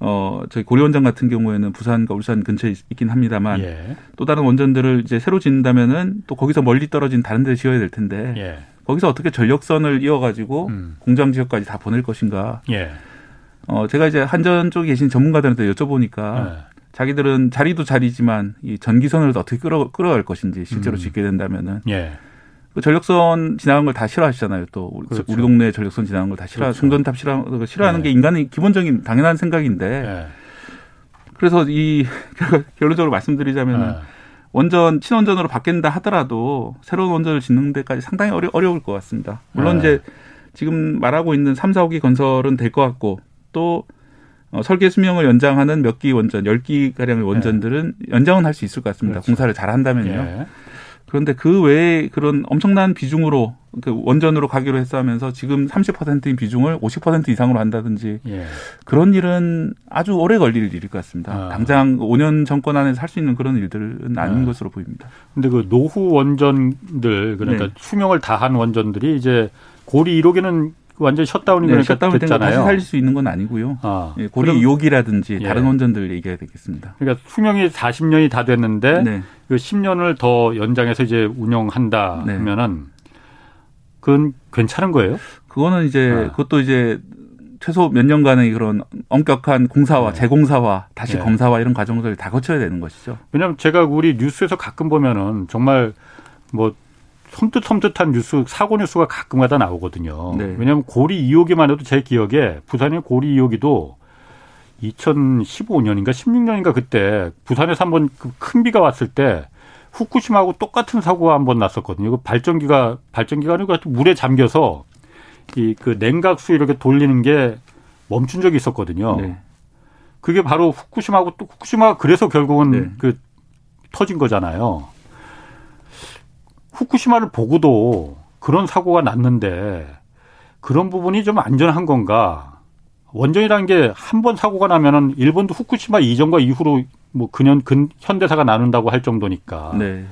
어, 저희 고려원전 같은 경우에는 부산과 울산 근처에 있긴 합니다만 예. 또 다른 원전들을 이제 새로 짓는다면은 또 거기서 멀리 떨어진 다른 데 지어야 될 텐데 예. 거기서 어떻게 전력선을 이어가지고 음. 공장 지역까지 다 보낼 것인가. 예. 어, 제가 이제 한전 쪽에 계신 전문가들한테 여쭤보니까 예. 자기들은 자리도 자리지만 이 전기선을 어떻게 끌어, 끌어갈 것인지 실제로 음. 짓게 된다면은. 예. 그 전력선 지나간 걸 다 싫어하시잖아요. 또 우리, 그렇죠. 우리 동네 전력선 지나간 걸다 싫어, 그렇죠. 송전탑 싫어, 싫어하는 예. 게 인간의 기본적인 당연한 생각인데. 예. 그래서 이 결론적으로 말씀드리자면은 예. 원전 친원전으로 바뀐다 하더라도 새로운 원전을 짓는 데까지 상당히 어려, 어려울 것 같습니다. 물론 네. 이제 지금 말하고 있는 3, 4, 5기 건설은 될 것 같고 또 어, 설계 수명을 연장하는 몇 기 원전, 10기 가량의 원전들은 네. 연장은 할 수 있을 것 같습니다. 그렇죠. 공사를 잘 한다면요. 네. 그런데 그 외에 그런 엄청난 비중으로 그 원전으로 가기로 했어 하면서 지금 30%인 비중을 50% 이상으로 한다든지 예. 그런 일은 아주 오래 걸릴 일일 것 같습니다. 아. 당장 5년 정권 안에서 할 수 있는 그런 일들은 아닌 아. 것으로 보입니다. 근데 그 노후 원전들 그러니까 네. 수명을 다한 원전들이 이제 고리 1호기는 완전 셧다운이 네, 그러니까 셧다운 됐잖아요. 다시 살릴 수 있는 건 아니고요. 아, 예, 고리 2호기라든지 예. 다른 원전들 얘기해야 되겠습니다. 그러니까 수명이 40년이 다 됐는데 네. 그 10년을 더 연장해서 이제 운영한다 네. 하면은 그건 괜찮은 거예요? 그거는 이제 아. 그것도 이제 최소 몇 년간의 그런 엄격한 공사와 네. 재공사와 다시 네. 검사와 이런 과정들을 다 거쳐야 되는 것이죠. 왜냐하면 제가 우리 뉴스에서 가끔 보면은 정말 뭐 섬뜩섬뜩한 뉴스, 사고 뉴스가 가끔가다 나오거든요. 네. 왜냐하면 고리 2호기만 해도 제 기억에 부산의 고리 2호기도 2015년인가 16년인가 그때 부산에서 한번 그 큰 비가 왔을 때 후쿠시마하고 똑같은 사고가 한번 났었거든요. 그 발전기가 발전기가 아니고 물에 잠겨서 이 그 냉각수 이렇게 돌리는 게 멈춘 적이 있었거든요. 네. 그게 바로 후쿠시마하고 또 후쿠시마가 그래서 결국은 네. 그 터진 거잖아요. 후쿠시마를 보고도 그런 사고가 났는데 그런 부분이 좀 안전한 건가? 원전이라는 게 한 번 사고가 나면은 일본도 후쿠시마 이전과 이후로 뭐 근현 근 현대사가 나눈다고 할 정도니까. 네.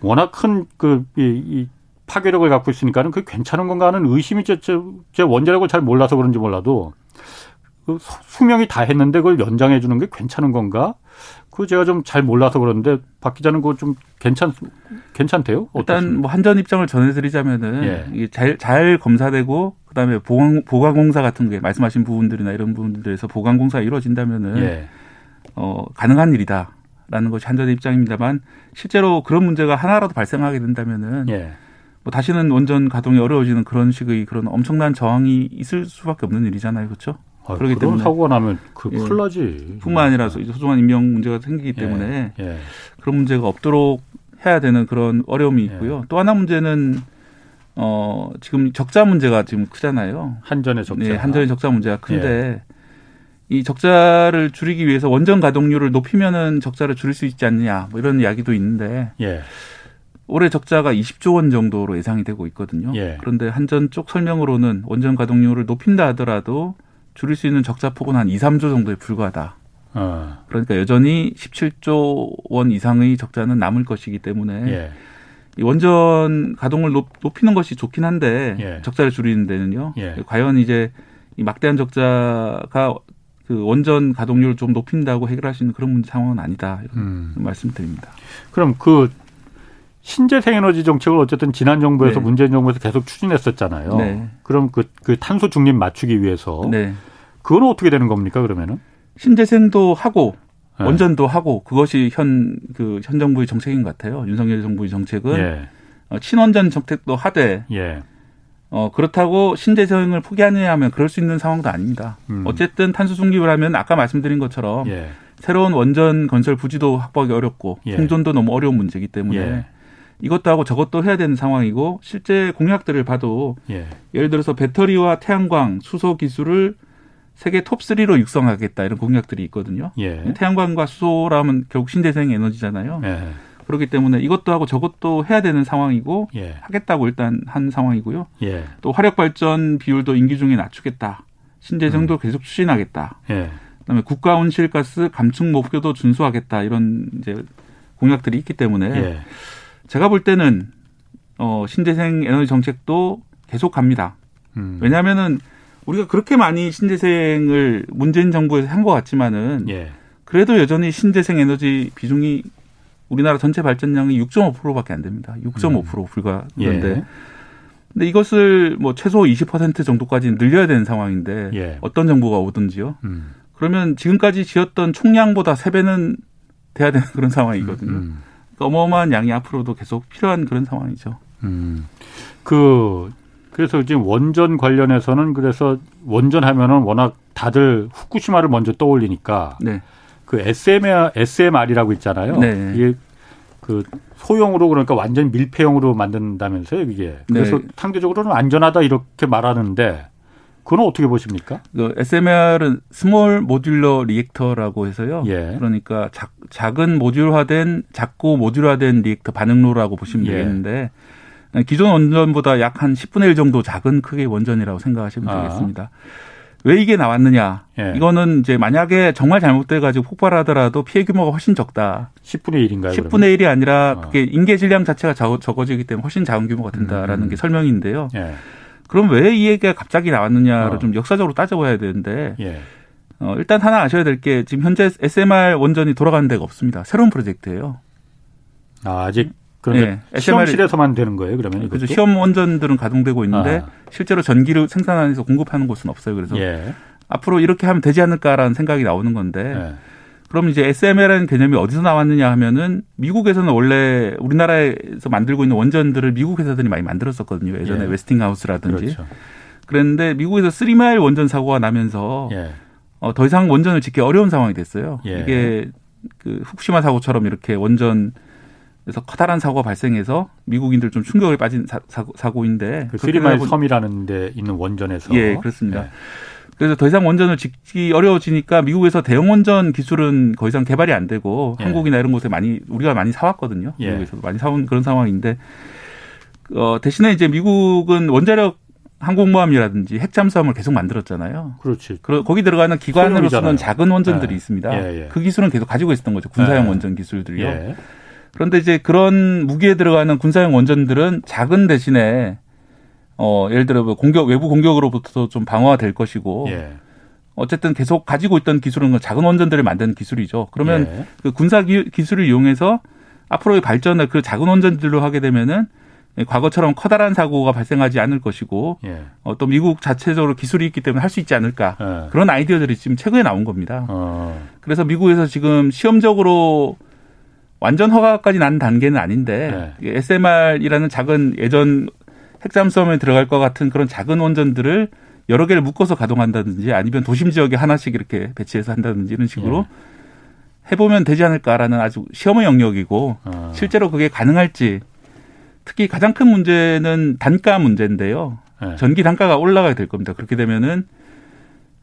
워낙 큰그 이, 이 파괴력을 갖고 있으니까는 그게 괜찮은 건가 하는 의심이 제, 제, 제 원자력을 잘 몰라서 그런지 몰라도 그 수명이 다 했는데 그걸 연장해 주는 게 괜찮은 건가? 그 제가 좀 잘 몰라서 그러는데 박 기자는 그거 좀 괜찮 괜찮대요? 일단 뭐 한전 입장을 전해드리자면은 예. 이게 잘, 잘 검사되고 그다음에 보강 보강공사 같은 게 말씀하신 부분들이나 이런 부분들에서 보강공사 가 이루어진다면은 예. 어 가능한 일이다라는 것이 한전의 입장입니다만 실제로 그런 문제가 하나라도 발생하게 된다면은 예. 뭐 다시는 원전 가동이 어려워지는 그런 식의 그런 엄청난 저항이 있을 수밖에 없는 일이잖아요, 그렇죠? 아, 그렇기 때문에 사고가 나면 그 큰일 나지. 뿐만 아니라 소중한 인명 문제가 생기기 예, 때문에 예, 예. 그런 문제가 없도록 해야 되는 그런 어려움이 예. 있고요. 또 하나 문제는 어 지금 적자 문제가 지금 크잖아요. 한전의 적자. 네, 한전의 적자 문제가 큰데 예. 이 적자를 줄이기 위해서 원전 가동률을 높이면은 적자를 줄일 수 있지 않느냐 뭐 이런 이야기도 있는데 예. 올해 적자가 20조 원 정도로 예상이 되고 있거든요. 예. 그런데 한전 쪽 설명으로는 원전 가동률을 높인다 하더라도 줄일 수 있는 적자 폭은 한 2, 3조 정도에 불과하다. 어. 그러니까 여전히 17조 원 이상의 적자는 남을 것이기 때문에 예. 이 원전 가동을 높, 이는 것이 좋긴 한데 예. 적자를 줄이는 데는요. 예. 과연 이제 이 막대한 적자가 그 원전 가동률을 좀 높인다고 해결할 수 있는 그런 문제 상황은 아니다 이런 음. 말씀드립니다. 그럼 그 신재생 에너지 정책을 어쨌든 지난 정부에서 네. 문재인 정부에서 계속 추진했었잖아요. 네. 그럼 그, 그 탄소 중립 맞추기 위해서 네. 그건 어떻게 되는 겁니까 그러면은? 신재생도 하고 네. 원전도 하고 그것이 현 그 현 정부의 정책인 것 같아요. 윤석열 정부의 정책은 예. 어, 친원전 정책도 하되 예. 어 그렇다고 신재생을 포기하느냐 하면 그럴 수 있는 상황도 아닙니다. 음. 어쨌든 탄소 중립을 하면 아까 말씀드린 것처럼 예. 새로운 원전 건설 부지도 확보하기 어렵고 예. 생존도 너무 어려운 문제이기 때문에 예. 이것도 하고 저것도 해야 되는 상황이고 실제 공약들을 봐도 예. 예를 들어서 배터리와 태양광 수소 기술을 세계 톱3로 육성하겠다 이런 공약들이 있거든요. 예. 태양광과 수소라면 결국 신재생 에너지잖아요. 예. 그렇기 때문에 이것도 하고 저것도 해야 되는 상황이고 예. 하겠다고 일단 한 상황이고요. 예. 또 화력 발전 비율도 임기 중에 낮추겠다. 신재생도 음. 계속 추진하겠다. 예. 그다음에 국가 온실가스 감축 목표도 준수하겠다 이런 이제 공약들이 있기 때문에 예. 제가 볼 때는 어 신재생 에너지 정책도 계속 갑니다. 음. 왜냐하면은 우리가 그렇게 많이 신재생을 문재인 정부에서 한 것 같지만은 예. 그래도 여전히 신재생 에너지 비중이 우리나라 전체 발전량이 6.5%밖에 안 됩니다. 6.5% 음. 불과 그런데 예. 근데 이것을 뭐 최소 20% 정도까지 늘려야 되는 상황인데 예. 어떤 정부가 오든지요. 음. 그러면 지금까지 지었던 총량보다 3배는 돼야 되는 그런 상황이거든요. 음. 음. 그러니까 어마어마한 양이 앞으로도 계속 필요한 그런 상황이죠. 음. 그 그래서 지금 원전 관련해서는 그래서 원전 하면은 워낙 다들 후쿠시마를 먼저 떠올리니까 네. 그 SMR, SMR이라고 있잖아요. 네. 이게 그 소형으로 그러니까 완전 밀폐형으로 만든다면서요, 이게. 그래서 네. 상대적으로는 안전하다 이렇게 말하는데 그건 어떻게 보십니까? 그 SMR은 small modular reactor라고 해서요. 예. 그러니까 작, 작은 모듈화된 작고 모듈화된 reactor 반응로라고 보시면 예. 되겠는데 기존 원전보다 약 한 10분의 1 정도 작은 크기의 원전이라고 생각하시면 아. 되겠습니다. 왜 이게 나왔느냐? 예. 이거는 이제 만약에 정말 잘못돼 가지고 폭발하더라도 피해 규모가 훨씬 적다. 10분의 1인가요? 10분의 그러면? 1이 아니라 어. 그게 임계 질량 자체가 적어지기 때문에 훨씬 작은 규모가 된다라는 음. 게 설명인데요. 예. 그럼 왜 이 얘기가 갑자기 나왔느냐를 어. 좀 역사적으로 따져봐야 되는데 예. 어, 일단 하나 아셔야 될 게 지금 현재 SMR 원전이 돌아가는 데가 없습니다. 새로운 프로젝트예요. 아, 아직 그런데 네. 시험실에서만 되는 거예요, 그러면? 그렇죠. 시험 원전들은 가동되고 있는데 아. 실제로 전기를 생산해서 공급하는 곳은 없어요. 그래서 예. 앞으로 이렇게 하면 되지 않을까라는 생각이 나오는 건데 예. 그럼 이제 SMR이라는 개념이 어디서 나왔느냐 하면은 미국에서는 원래 우리나라에서 만들고 있는 원전들을 미국 회사들이 많이 만들었었거든요. 예전에 예. 웨스팅하우스라든지. 그렇죠. 그랬는데 미국에서 쓰리마일 원전 사고가 나면서 예. 어, 더 이상 원전을 짓기 어려운 상황이 됐어요. 예. 이게 그 후쿠시마 사고처럼 이렇게 원전 그래서 커다란 사고가 발생해서 미국인들 좀 충격을 빠진 사, 고인데 그 쓰리마일 섬이라는 데 있는 원전에서 예 그렇습니다. 예. 그래서 더 이상 원전을 짓기 어려워지니까 미국에서 대형 원전 기술은 더 이상 개발이 안 되고 예. 한국이나 이런 곳에 많이 우리가 많이 사왔거든요. 예. 미국에서도 많이 사온 그런 상황인데 어, 대신에 이제 미국은 원자력 항공모함이라든지 핵잠수함을 계속 만들었잖아요. 그렇지. 그 거기 들어가는 기관으로 쓰는 작은 원전들이 예. 있습니다. 예, 예. 그 기술은 계속 가지고 있었던 거죠. 군사용 예. 원전 기술들이요. 예. 그런데 이제 그런 무기에 들어가는 군사용 원전들은 작은 대신에 어 예를 들어 뭐 공격 외부 공격으로부터 좀 방어가 될 것이고 예. 어쨌든 계속 가지고 있던 기술은 그 작은 원전들을 만드는 기술이죠. 그러면 예. 그 군사 기, 술을 이용해서 앞으로의 발전을 그 작은 원전들로 하게 되면은 과거처럼 커다란 사고가 발생하지 않을 것이고 예. 어, 또 미국 자체적으로 기술이 있기 때문에 할 수 있지 않을까 예. 그런 아이디어들이 지금 최근에 나온 겁니다. 어. 그래서 미국에서 지금 시험적으로 완전 허가까지 난 단계는 아닌데 네. SMR이라는 작은 예전 핵잠수함에 들어갈 것 같은 그런 작은 원전들을 여러 개를 묶어서 가동한다든지 아니면 도심 지역에 하나씩 이렇게 배치해서 한다든지 이런 식으로 예. 해보면 되지 않을까라는 아주 시험의 영역이고 아. 실제로 그게 가능할지 특히 가장 큰 문제는 단가 문제인데요. 예. 전기 단가가 올라가게 될 겁니다. 그렇게 되면은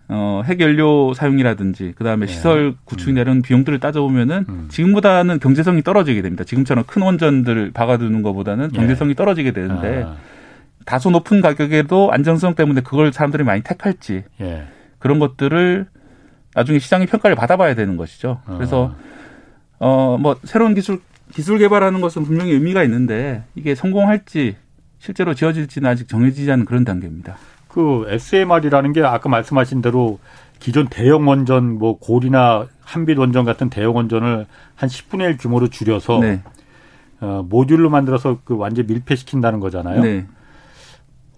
어, 핵연료 사용이라든지 그다음에 네. 시설 구축이나 이런 음. 비용들을 따져보면은 음. 지금보다는 경제성이 떨어지게 됩니다. 지금처럼 큰 원전들을 박아두는 것보다는 예. 경제성이 네. 떨어지게 되는데 아. 다소 높은 가격에도 안정성 때문에 그걸 사람들이 많이 택할지 예. 그런 것들을 나중에 시장의 평가를 받아봐야 되는 것이죠. 그래서 어 뭐 새로운 기술 기술 개발하는 것은 분명히 의미가 있는데 이게 성공할지 실제로 지어질지는 아직 정해지지 않은 그런 단계입니다. 그 SMR이라는 게 아까 말씀하신 대로 기존 대형 원전 뭐 고리나 한빛 원전 같은 대형 원전을 한 10분의 1 규모로 줄여서 네. 어, 모듈로 만들어서 그 완전 밀폐시킨다는 거잖아요. 네.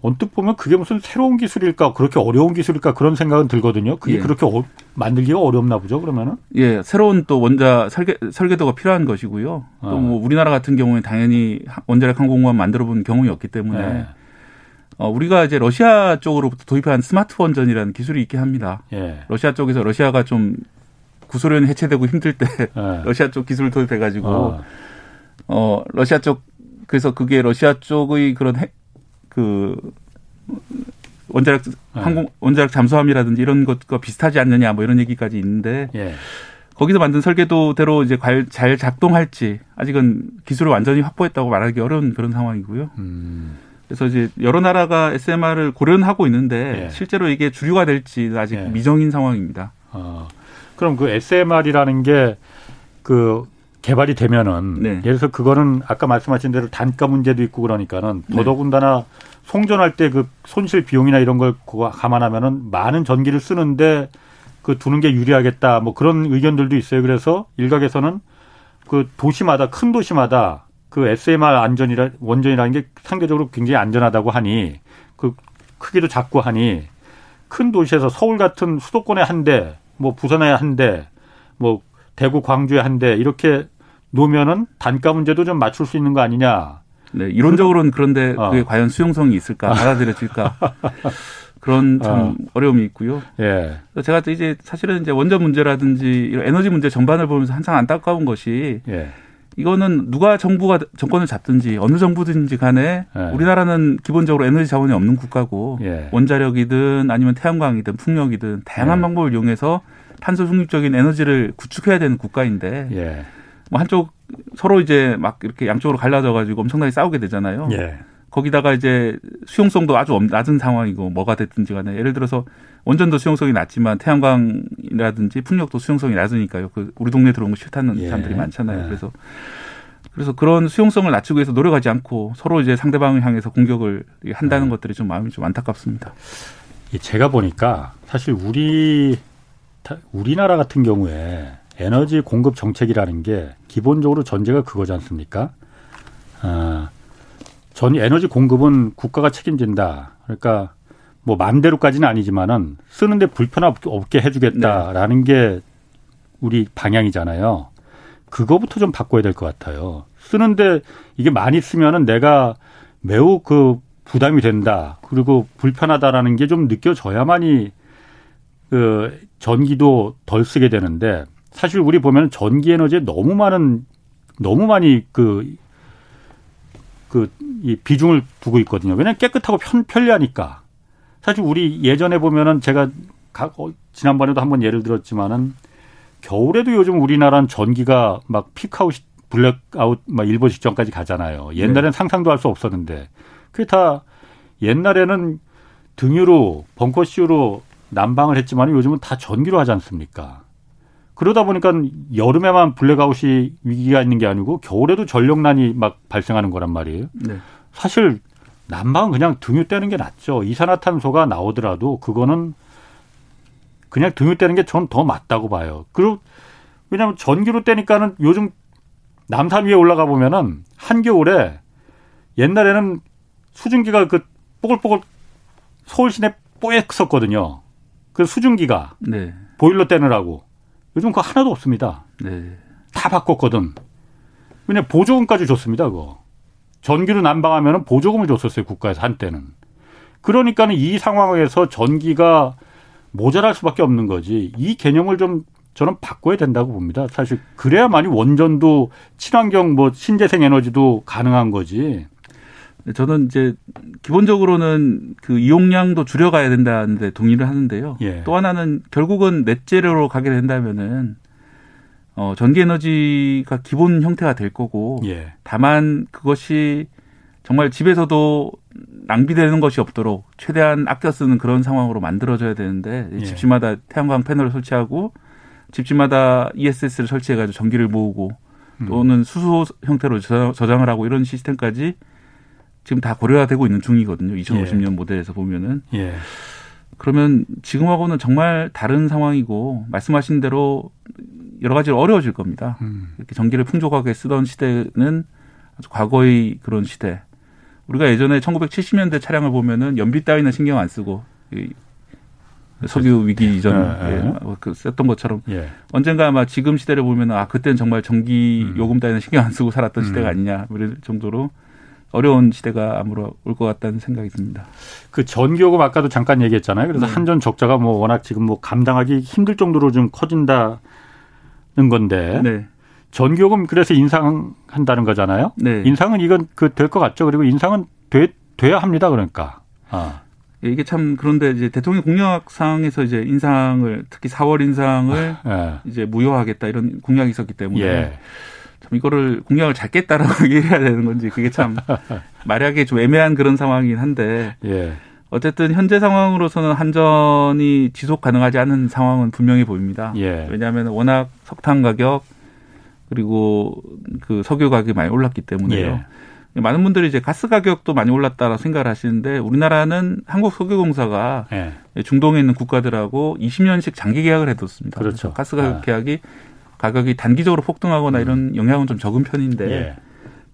언뜻 보면 그게 무슨 새로운 기술일까 그렇게 어려운 기술일까 그런 생각은 들거든요. 그게 예. 그렇게 어, 만들기가 어렵나 보죠. 그러면은 예 새로운 또 원자 설계 설계도가 필요한 것이고요. 또뭐 아. 우리나라 같은 경우에 당연히 원자력 항공모함 만들어본 경험이 없기 때문에 예. 어, 우리가 이제 러시아 쪽으로부터 도입한 스마트 원전이라는 기술이 있긴 합니다. 예. 러시아 쪽에서 러시아가 좀 구소련 해체되고 힘들 때 예. 러시아 쪽 기술을 도입해가지고 어. 어 러시아 쪽 그래서 그게 러시아 쪽의 그런 핵, 그 원자력 예. 항공 원자력 잠수함이라든지 이런 것과 비슷하지 않느냐 뭐 이런 얘기까지 있는데 예. 거기서 만든 설계도대로 이제 잘 작동할지 아직은 기술을 완전히 확보했다고 말하기 어려운 그런 상황이고요. 음. 그래서 이제 여러 나라가 SMR을 고려는 하고 있는데 예. 실제로 이게 주류가 될지 아직 예. 미정인 상황입니다. 어, 그럼 그 SMR이라는 게그 개발이 되면은 네. 예를 들어서 그거는 아까 말씀하신 대로 단가 문제도 있고 그러니까는 네. 더더군다나 송전할 때 그 손실 비용이나 이런 걸 감안하면은 많은 전기를 쓰는데 그 두는 게 유리하겠다 뭐 그런 의견들도 있어요. 그래서 일각에서는 그 도시마다 큰 도시마다 그 SMR 안전이라 원전이라는 게 상대적으로 굉장히 안전하다고 하니 그 크기도 작고 하니 큰 도시에서 서울 같은 수도권에 한 대, 뭐 부산에 한 대, 뭐 대구 광주에 한 대 이렇게 놓으면은 단가 문제도 좀 맞출 수 있는 거 아니냐. 네, 이론적으로는 그런데 어. 그게 과연 수용성이 있을까, 받아들여질까. 그런 참 어. 려움이 있고요. 예. 제가 이제 사실은 이제 원전 문제라든지 이런 에너지 문제 전반을 보면서 항상 안타까운 것이 예. 이거는 누가 정부가 정권을 잡든지 어느 정부든지 간에 네. 우리나라는 기본적으로 에너지 자원이 없는 국가고 예. 원자력이든 아니면 태양광이든 풍력이든 다양한 예. 방법을 이용해서 탄소 중립적인 에너지를 구축해야 되는 국가인데 예. 뭐 한쪽 서로 이제 막 이렇게 양쪽으로 갈라져 가지고 엄청나게 싸우게 되잖아요. 예. 거기다가 이제 수용성도 아주 낮은 상황이고 뭐가 됐든지 간에 예를 들어서 원전도 수용성이 낮지만 태양광이라든지 풍력도 수용성이 낮으니까요. 그 우리 동네 들어온 거 싫다는 예. 사람들이 많잖아요. 예. 그래서 그래서 그런 수용성을 낮추기 위해서 노력하지 않고 서로 이제 상대방을 향해서 공격을 한다는 예. 것들이 좀 마음이 좀 안타깝습니다. 제가 보니까 사실 우리 우리나라 같은 경우에 에너지 공급 정책이라는 게 기본적으로 전제가 그거지 않습니까? 아, 전 에너지 공급은 국가가 책임진다. 그러니까 뭐 마음대로까지는 아니지만은 쓰는데 불편 없게 해주겠다라는 네. 게 우리 방향이잖아요. 그거부터 좀 바꿔야 될 것 같아요. 쓰는데 이게 많이 쓰면은 내가 매우 그 부담이 된다. 그리고 불편하다라는 게 좀 느껴져야만이 그 전기도 덜 쓰게 되는데 사실 우리 보면 전기 에너지에 너무 많은 너무 많이 그 그 이 비중을 두고 있거든요. 왜냐하면 깨끗하고 편, 편리하니까. 사실 우리 예전에 보면은 제가 각, 어, 지난번에도 한번 예를 들었지만은 겨울에도 요즘 우리나라는 전기가 막 peak out, 블랙아웃 막 일보 직전까지 가잖아요. 옛날엔 네. 상상도 할 수 없었는데. 그게 다 옛날에는 등유로 벙커쇼로 난방을 했지만 요즘은 다 전기로 하지 않습니까? 그러다 보니까 여름에만 블랙아웃이 위기가 있는 게 아니고 겨울에도 전력난이 막 발생하는 거란 말이에요. 네. 사실 난방은 그냥 등유 떼는 게 낫죠. 이산화탄소가 나오더라도 그거는 그냥 등유 떼는 게 전 더 맞다고 봐요. 그리고 왜냐하면 전기로 떼니까는 요즘 남산 위에 올라가 보면은 한겨울에 옛날에는 수증기가 그 뽀글뽀글 서울 시내 뽀얗었거든요. 그 수증기가 네. 보일러 떼느라고. 요즘 그거 하나도 없습니다. 네. 다 바꿨거든. 왜냐 보조금까지 줬습니다, 그거. 전기로 난방하면 보조금을 줬었어요 국가에서 한때는. 그러니까는 이 상황에서 전기가 모자랄 수밖에 없는 거지. 이 개념을 좀 저는 바꿔야 된다고 봅니다. 사실 그래야만이 원전도 친환경 뭐 신재생 에너지도 가능한 거지. 저는 이제 기본적으로는 그 이용량도 줄여가야 된다는데 동의를 하는데요. 예. 또 하나는 결국은 넷제로로 가게 된다면은 어 전기 에너지가 기본 형태가 될 거고 예. 다만 그것이 정말 집에서도 낭비되는 것이 없도록 최대한 아껴 쓰는 그런 상황으로 만들어져야 되는데 예. 집집마다 태양광 패널을 설치하고 집집마다 ESS를 설치해가지고 전기를 모으고 음. 또는 수소 형태로 저장을 하고 이런 시스템까지 지금 다 고려가 되고 있는 중이거든요. 2050년 예. 모델에서 보면은. 예. 그러면 지금하고는 정말 다른 상황이고 말씀하신 대로 여러 가지로 어려워질 겁니다. 음. 이렇게 전기를 풍족하게 쓰던 시대는 아주 과거의 그런 시대. 우리가 예전에 1970년대 차량을 보면은 연비 따위는 신경 안 쓰고 석유 위기 이전 예, 예. 그 썼던 것처럼 예. 언젠가 아마 지금 시대를 보면 아 그때는 정말 전기 음. 요금 따위는 신경 안 쓰고 살았던 음. 시대가 아니냐 이럴 정도로 어려운 시대가 아무로 올 것 같다는 생각이 듭니다. 그 전기요금 아까도 잠깐 얘기했잖아요. 그래서 네. 한전 적자가 뭐 워낙 지금 뭐 감당하기 힘들 정도로 좀 커진다는 건데. 네. 전기요금 그래서 인상한다는 거잖아요. 네. 인상은 이건 그 될 것 같죠. 그리고 인상은 돼, 돼야 합니다. 그러니까. 아. 예, 이게 참 그런데 이제 대통령 공약상에서 이제 인상을 특히 4월 인상을 네. 이제 무효하겠다 이런 공약이 있었기 때문에 예. 참 이거를 공약을 잘 깼다라고 얘기해야 되는 건지 그게 참 말하기 좀 애매한 그런 상황이긴 한데 예. 어쨌든 현재 상황으로서는 한전이 지속 가능하지 않은 상황은 분명히 보입니다. 예. 왜냐하면 워낙 석탄 가격 그리고 그 석유 가격이 많이 올랐기 때문에요. 예. 많은 분들이 이제 가스 가격도 많이 올랐다라고 생각을 하시는데 우리나라는 한국석유공사가 예. 중동에 있는 국가들하고 20년씩 장기 계약을 해뒀습니다. 그렇죠. 가스 가격 아. 계약이 가격이 단기적으로 폭등하거나 음. 이런 영향은 좀 적은 편인데 예.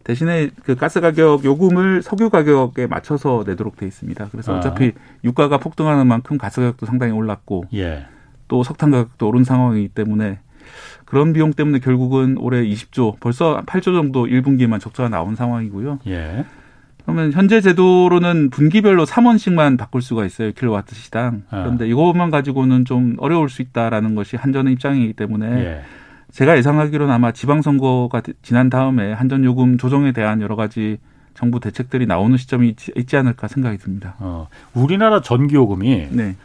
대신에 그 가스 가격 요금을 석유 가격에 맞춰서 내도록 돼 있습니다. 그래서 아. 어차피 유가가 폭등하는 만큼 가스 가격도 상당히 올랐고 예. 또 석탄 가격도 오른 상황이기 때문에 그런 비용 때문에 결국은 올해 20조 벌써 8조 정도 1분기만 적자가 나온 상황이고요. 예. 그러면 현재 제도로는 분기별로 3원씩만 바꿀 수가 있어요. 킬로와트 시당. 아. 그런데 이것만 가지고는 좀 어려울 수 있다라는 것이 한전의 입장이기 때문에 예. 제가 예상하기로는 아마 지방선거가 지난 다음에 한전요금 조정에 대한 여러 가지 정부 대책들이 나오는 시점이 있지, 않을까 생각이 듭니다. 어, 우리나라 전기요금이 네.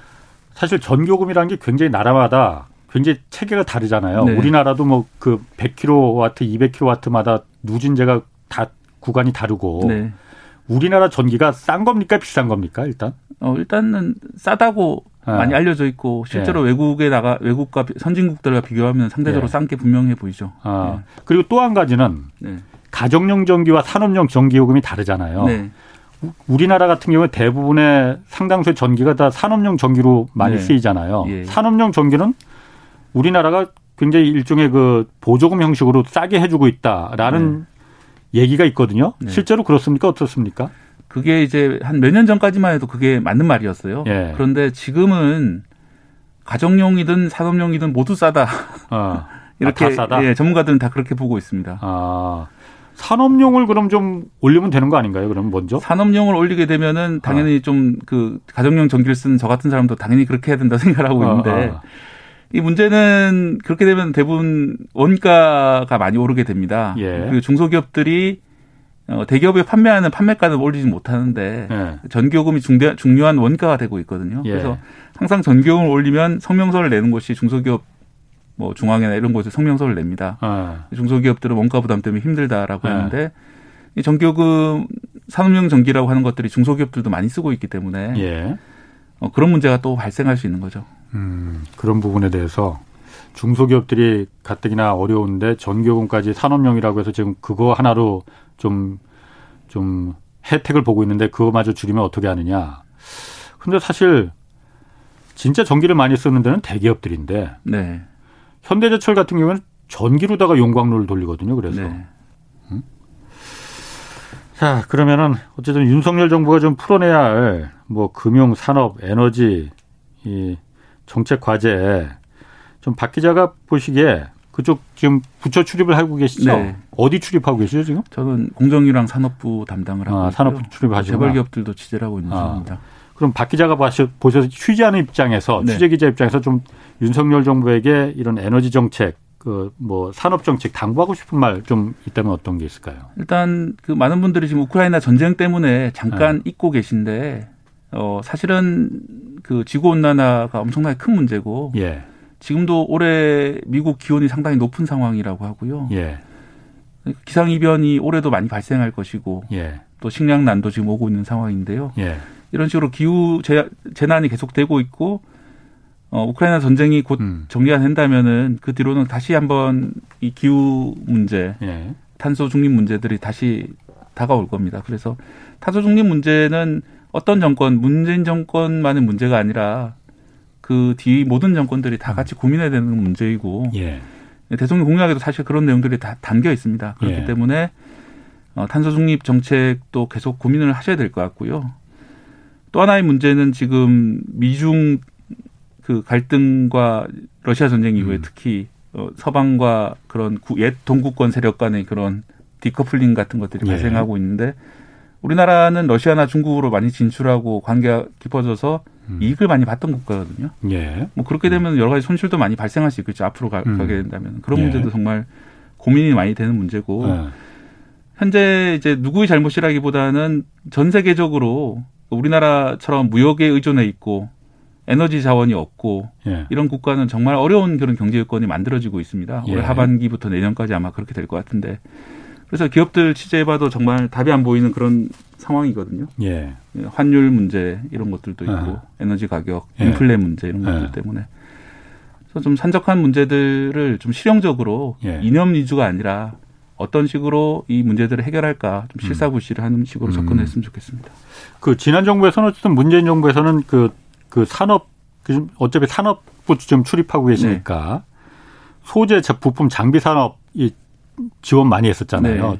사실 전기요금이라는 게 굉장히 나라마다 굉장히 체계가 다르잖아요. 네. 우리나라도 뭐 그 100kW, 200kW마다 누진제가 다 구간이 다르고 네. 우리나라 전기가 싼 겁니까 비싼 겁니까 일단? 어 일단은 싸다고 네. 많이 알려져 있고 실제로 네. 외국에 나가 외국과 선진국들과 비교하면 상대적으로 네. 싼게 분명해 보이죠. 아, 네. 그리고 또 한 가지는 네. 가정용 전기와 산업용 전기 요금이 다르잖아요. 네. 우리나라 같은 경우에 대부분의 상당수의 전기가 다 산업용 전기로 많이 쓰이잖아요. 예. 산업용 전기는 우리나라가 굉장히 일종의 그 보조금 형식으로 싸게 해주고 있다라는 얘기가 있거든요. 실제로 그렇습니까? 어떻습니까? 그게 이제 한 몇 년 전까지만 해도 그게 맞는 말이었어요. 예. 그런데 지금은 가정용이든 산업용이든 모두 싸다. 어. 이렇게 아, 싸다? 예, 전문가들은 다 그렇게 보고 있습니다. 아. 산업용을 그럼 좀 올리면 되는 거 아닌가요? 그럼 먼저? 산업용을 올리게 되면은 당연히 아. 좀그 가정용 전기를 쓰는 저 같은 사람도 당연히 그렇게 해야 된다 생각하고 있는데 아, 아. 이 문제는 그렇게 되면 대부분 원가가 많이 오르게 됩니다. 예. 그 중소기업들이 어, 대기업에 판매하는 판매가는 올리지 못하는데 예. 전기요금이 중대, 중요한 원가가 되고 있거든요. 예. 그래서 항상 전기요금을 올리면 성명서를 내는 곳이 중소기업 뭐 중앙회나 이런 곳에 성명서를 냅니다. 아. 중소기업들은 원가 부담 때문에 힘들다라고 예. 하는데 이 전기요금 산업용 전기라고 하는 것들이 중소기업들도 많이 쓰고 있기 때문에 예. 어, 그런 문제가 또 발생할 수 있는 거죠. 음, 그런 부분에 대해서 중소기업들이 가뜩이나 어려운데 전기요금까지 산업용이라고 해서 지금 그거 하나로 좀, 좀 혜택을 보고 있는데 그거마저 줄이면 어떻게 하느냐. 근데 사실 진짜 전기를 많이 쓰는 데는 대기업들인데. 네. 현대제철 같은 경우는 전기로다가 용광로를 돌리거든요. 그래서. 네. 음? 자, 그러면은 어쨌든 윤석열 정부가 좀 풀어내야 할 뭐 금융, 산업, 에너지 이 정책 과제 좀박 기자가 보시기에 그쪽 지금 부처 출입을 하고 계시죠? 네. 어디 출입하고 계시죠 지금? 저는 공정유랑 산업부 담당을 하고 아, 산업부 출입하시고 재벌 기업들도 취재를 하고 있는 아. 중입니다. 그럼 박 기자가 보셔서 취재하는 입장에서 네. 취재 기자 입장에서 좀 윤석열 정부에게 이런 에너지 정책 그 뭐 산업 정책 당부하고 싶은 말 좀 있다면 어떤 게 있을까요? 일단 그 많은 분들이 지금 우크라이나 전쟁 때문에 잠깐 네. 잊고 계신데 어 사실은 그 지구 온난화가 엄청나게 큰 문제고 예. 지금도 올해 미국 기온이 상당히 높은 상황이라고 하고요. 예. 기상 이변이 올해도 많이 발생할 것이고 예. 또 식량 난도 지금 오고 있는 상황인데요. 예. 이런 식으로 기후 재난이 계속되고 있고 어, 우크라이나 전쟁이 곧 음. 정리가 된다면은 그 뒤로는 다시 한번 이 기후 문제, 예. 탄소 중립 문제들이 다시 다가올 겁니다. 그래서 탄소 중립 문제는 어떤 정권, 문재인 정권만의 문제가 아니라 그 뒤 모든 정권들이 다 같이 고민해야 되는 문제이고 예. 대통령 공약에도 사실 그런 내용들이 다 담겨 있습니다. 그렇기 예. 때문에 어, 탄소 중립 정책도 계속 고민을 하셔야 될 것 같고요. 또 하나의 문제는 지금 미중 그 갈등과 러시아 전쟁 이후에 음. 특히 어, 서방과 그런 옛 동구권 세력 간의 그런 디커플링 같은 것들이 예. 발생하고 있는데 우리나라는 러시아나 중국으로 많이 진출하고 관계가 깊어져서 음. 이익을 많이 봤던 국가거든요. 예. 뭐 그렇게 되면 여러 가지 손실도 많이 발생할 수 있겠죠. 앞으로 가, 음. 게 된다면 그런 예. 문제도 정말 고민이 많이 되는 문제고 예. 현재 이제 누구의 잘못이라기보다는 전 세계적으로 우리나라처럼 무역에 의존해 있고 에너지 자원이 없고 예. 이런 국가는 정말 어려운 그런 경제 여건이 만들어지고 있습니다. 올해 예. 하반기부터 내년까지 아마 그렇게 될 것 같은데 그래서 기업들 취재해봐도 정말 답이 안 보이는 그런 상황이거든요. 예. 예 환율 문제 이런 것들도 있고 아. 에너지 가격, 예. 인플레 문제 이런 것들 예. 때문에 그래서 좀 산적한 문제들을 좀 실용적으로 이념 위주가 아니라 어떤 식으로 이 문제들을 해결할까 좀 음. 실사부시를 하는 식으로 음. 접근했으면 좋겠습니다. 그 지난 정부에서는 어쨌든 문재인 정부에서는 그, 그 산업 그 어차피 산업부 좀 출입하고 계시니까 네. 소재 부품 장비 산업 이 지원 많이 했었잖아요. 네.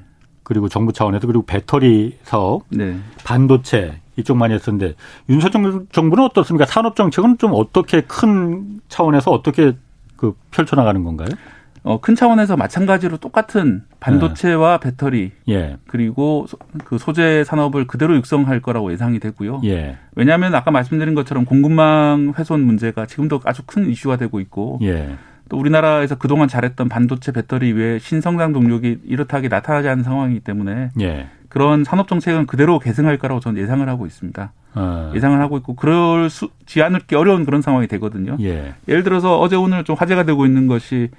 그리고 정부 차원에서 그리고 배터리 사업, 네. 반도체 이쪽 많이 했었는데 윤석열 정부는 어떻습니까? 산업 정책은 좀 어떻게 큰 차원에서 어떻게 그 펼쳐나가는 건가요? 어, 큰 차원에서 마찬가지로 똑같은 반도체와 네. 배터리 예. 그리고 소, 그 소재 산업을 그대로 육성할 거라고 예상이 되고요. 예. 왜냐하면 아까 말씀드린 것처럼 공급망 훼손 문제가 지금도 아주 큰 이슈가 되고 있고 예. 또 우리나라에서 그동안 잘했던 반도체 배터리 외에 신성장 동력이 이렇다하게 나타나지 않는 상황이기 때문에 예. 그런 산업 정책은 그대로 계승할 거라고 저는 예상을 하고 있습니다. 어. 예상을 하고 있고 그럴 수 지 않을게 어려운 그런 상황이 되거든요. 예. 예를 들어서 어제 오늘 좀 화제가 되고 있는 것이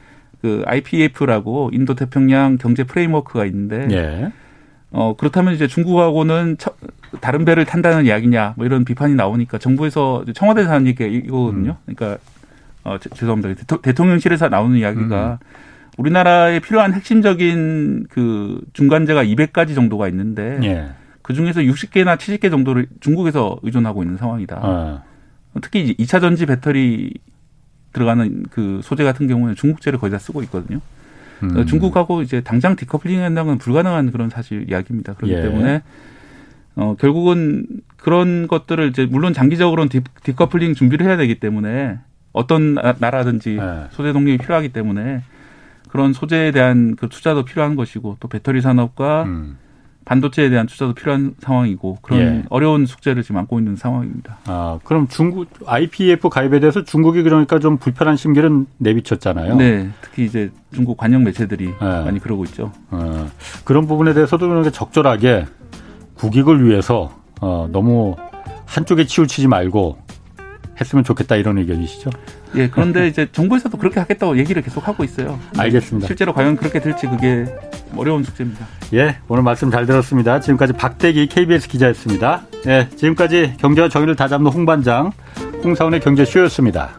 그 IPF라고 인도 태평양 경제 프레임워크가 있는데 예. 어 그렇다면 이제 중국하고는 처, 다른 배를 탄다는 이야기냐 뭐 이런 비판이 나오니까 정부에서 청와대에서 하는 얘기가 이거거든요. 음. 그러니까 어 죄송합니다. 대통 령실에서 나오는 이야기가 음. 우리나라에 필요한 핵심적인 그 중간재가 200가지 정도가 있는데 예. 그 중에서 60개나 70개 정도를 중국에서 의존하고 있는 상황이다. 어. 특히 2차 전지 배터리 들어가는 그 소재 같은 경우는 중국제를 거의 다 쓰고 있거든요. 음. 중국하고 이제 당장 디커플링 한다는 건 불가능한 그런 사실 이야기입니다. 그렇기 예. 때문에 어 결국은 그런 것들을 이제 물론 장기적으로는 디, 디커플링 준비를 해야 되기 때문에 어떤 나라든지 예. 소재 독립이 필요하기 때문에 그런 소재에 대한 그 투자도 필요한 것이고 또 배터리 산업과 음. 반도체에 대한 투자도 필요한 상황이고 그런 예. 어려운 숙제를 지금 안고 있는 상황입니다. 아, 그럼 중국 IPF 가입에 대해서 중국이 그러니까 좀 불편한 심기는 내비쳤잖아요. 네, 특히 이제 중국 관영 매체들이 네. 많이 그러고 있죠. 어, 그런 부분에 대해서도 적절하게 국익을 위해서 어, 너무 한쪽에 치우치지 말고 했으면 좋겠다 이런 의견이시죠? 예, 그런데 이제 정부에서도 그렇게 하겠다고 얘기를 계속 하고 있어요. 알겠습니다. 실제로 과연 그렇게 될지 그게 어려운 숙제입니다. 예, 오늘 말씀 잘 들었습니다. 지금까지 박대기 KBS 기자였습니다. 예, 지금까지 경제와 정의를 다잡는 홍반장 홍사원의 경제쇼였습니다.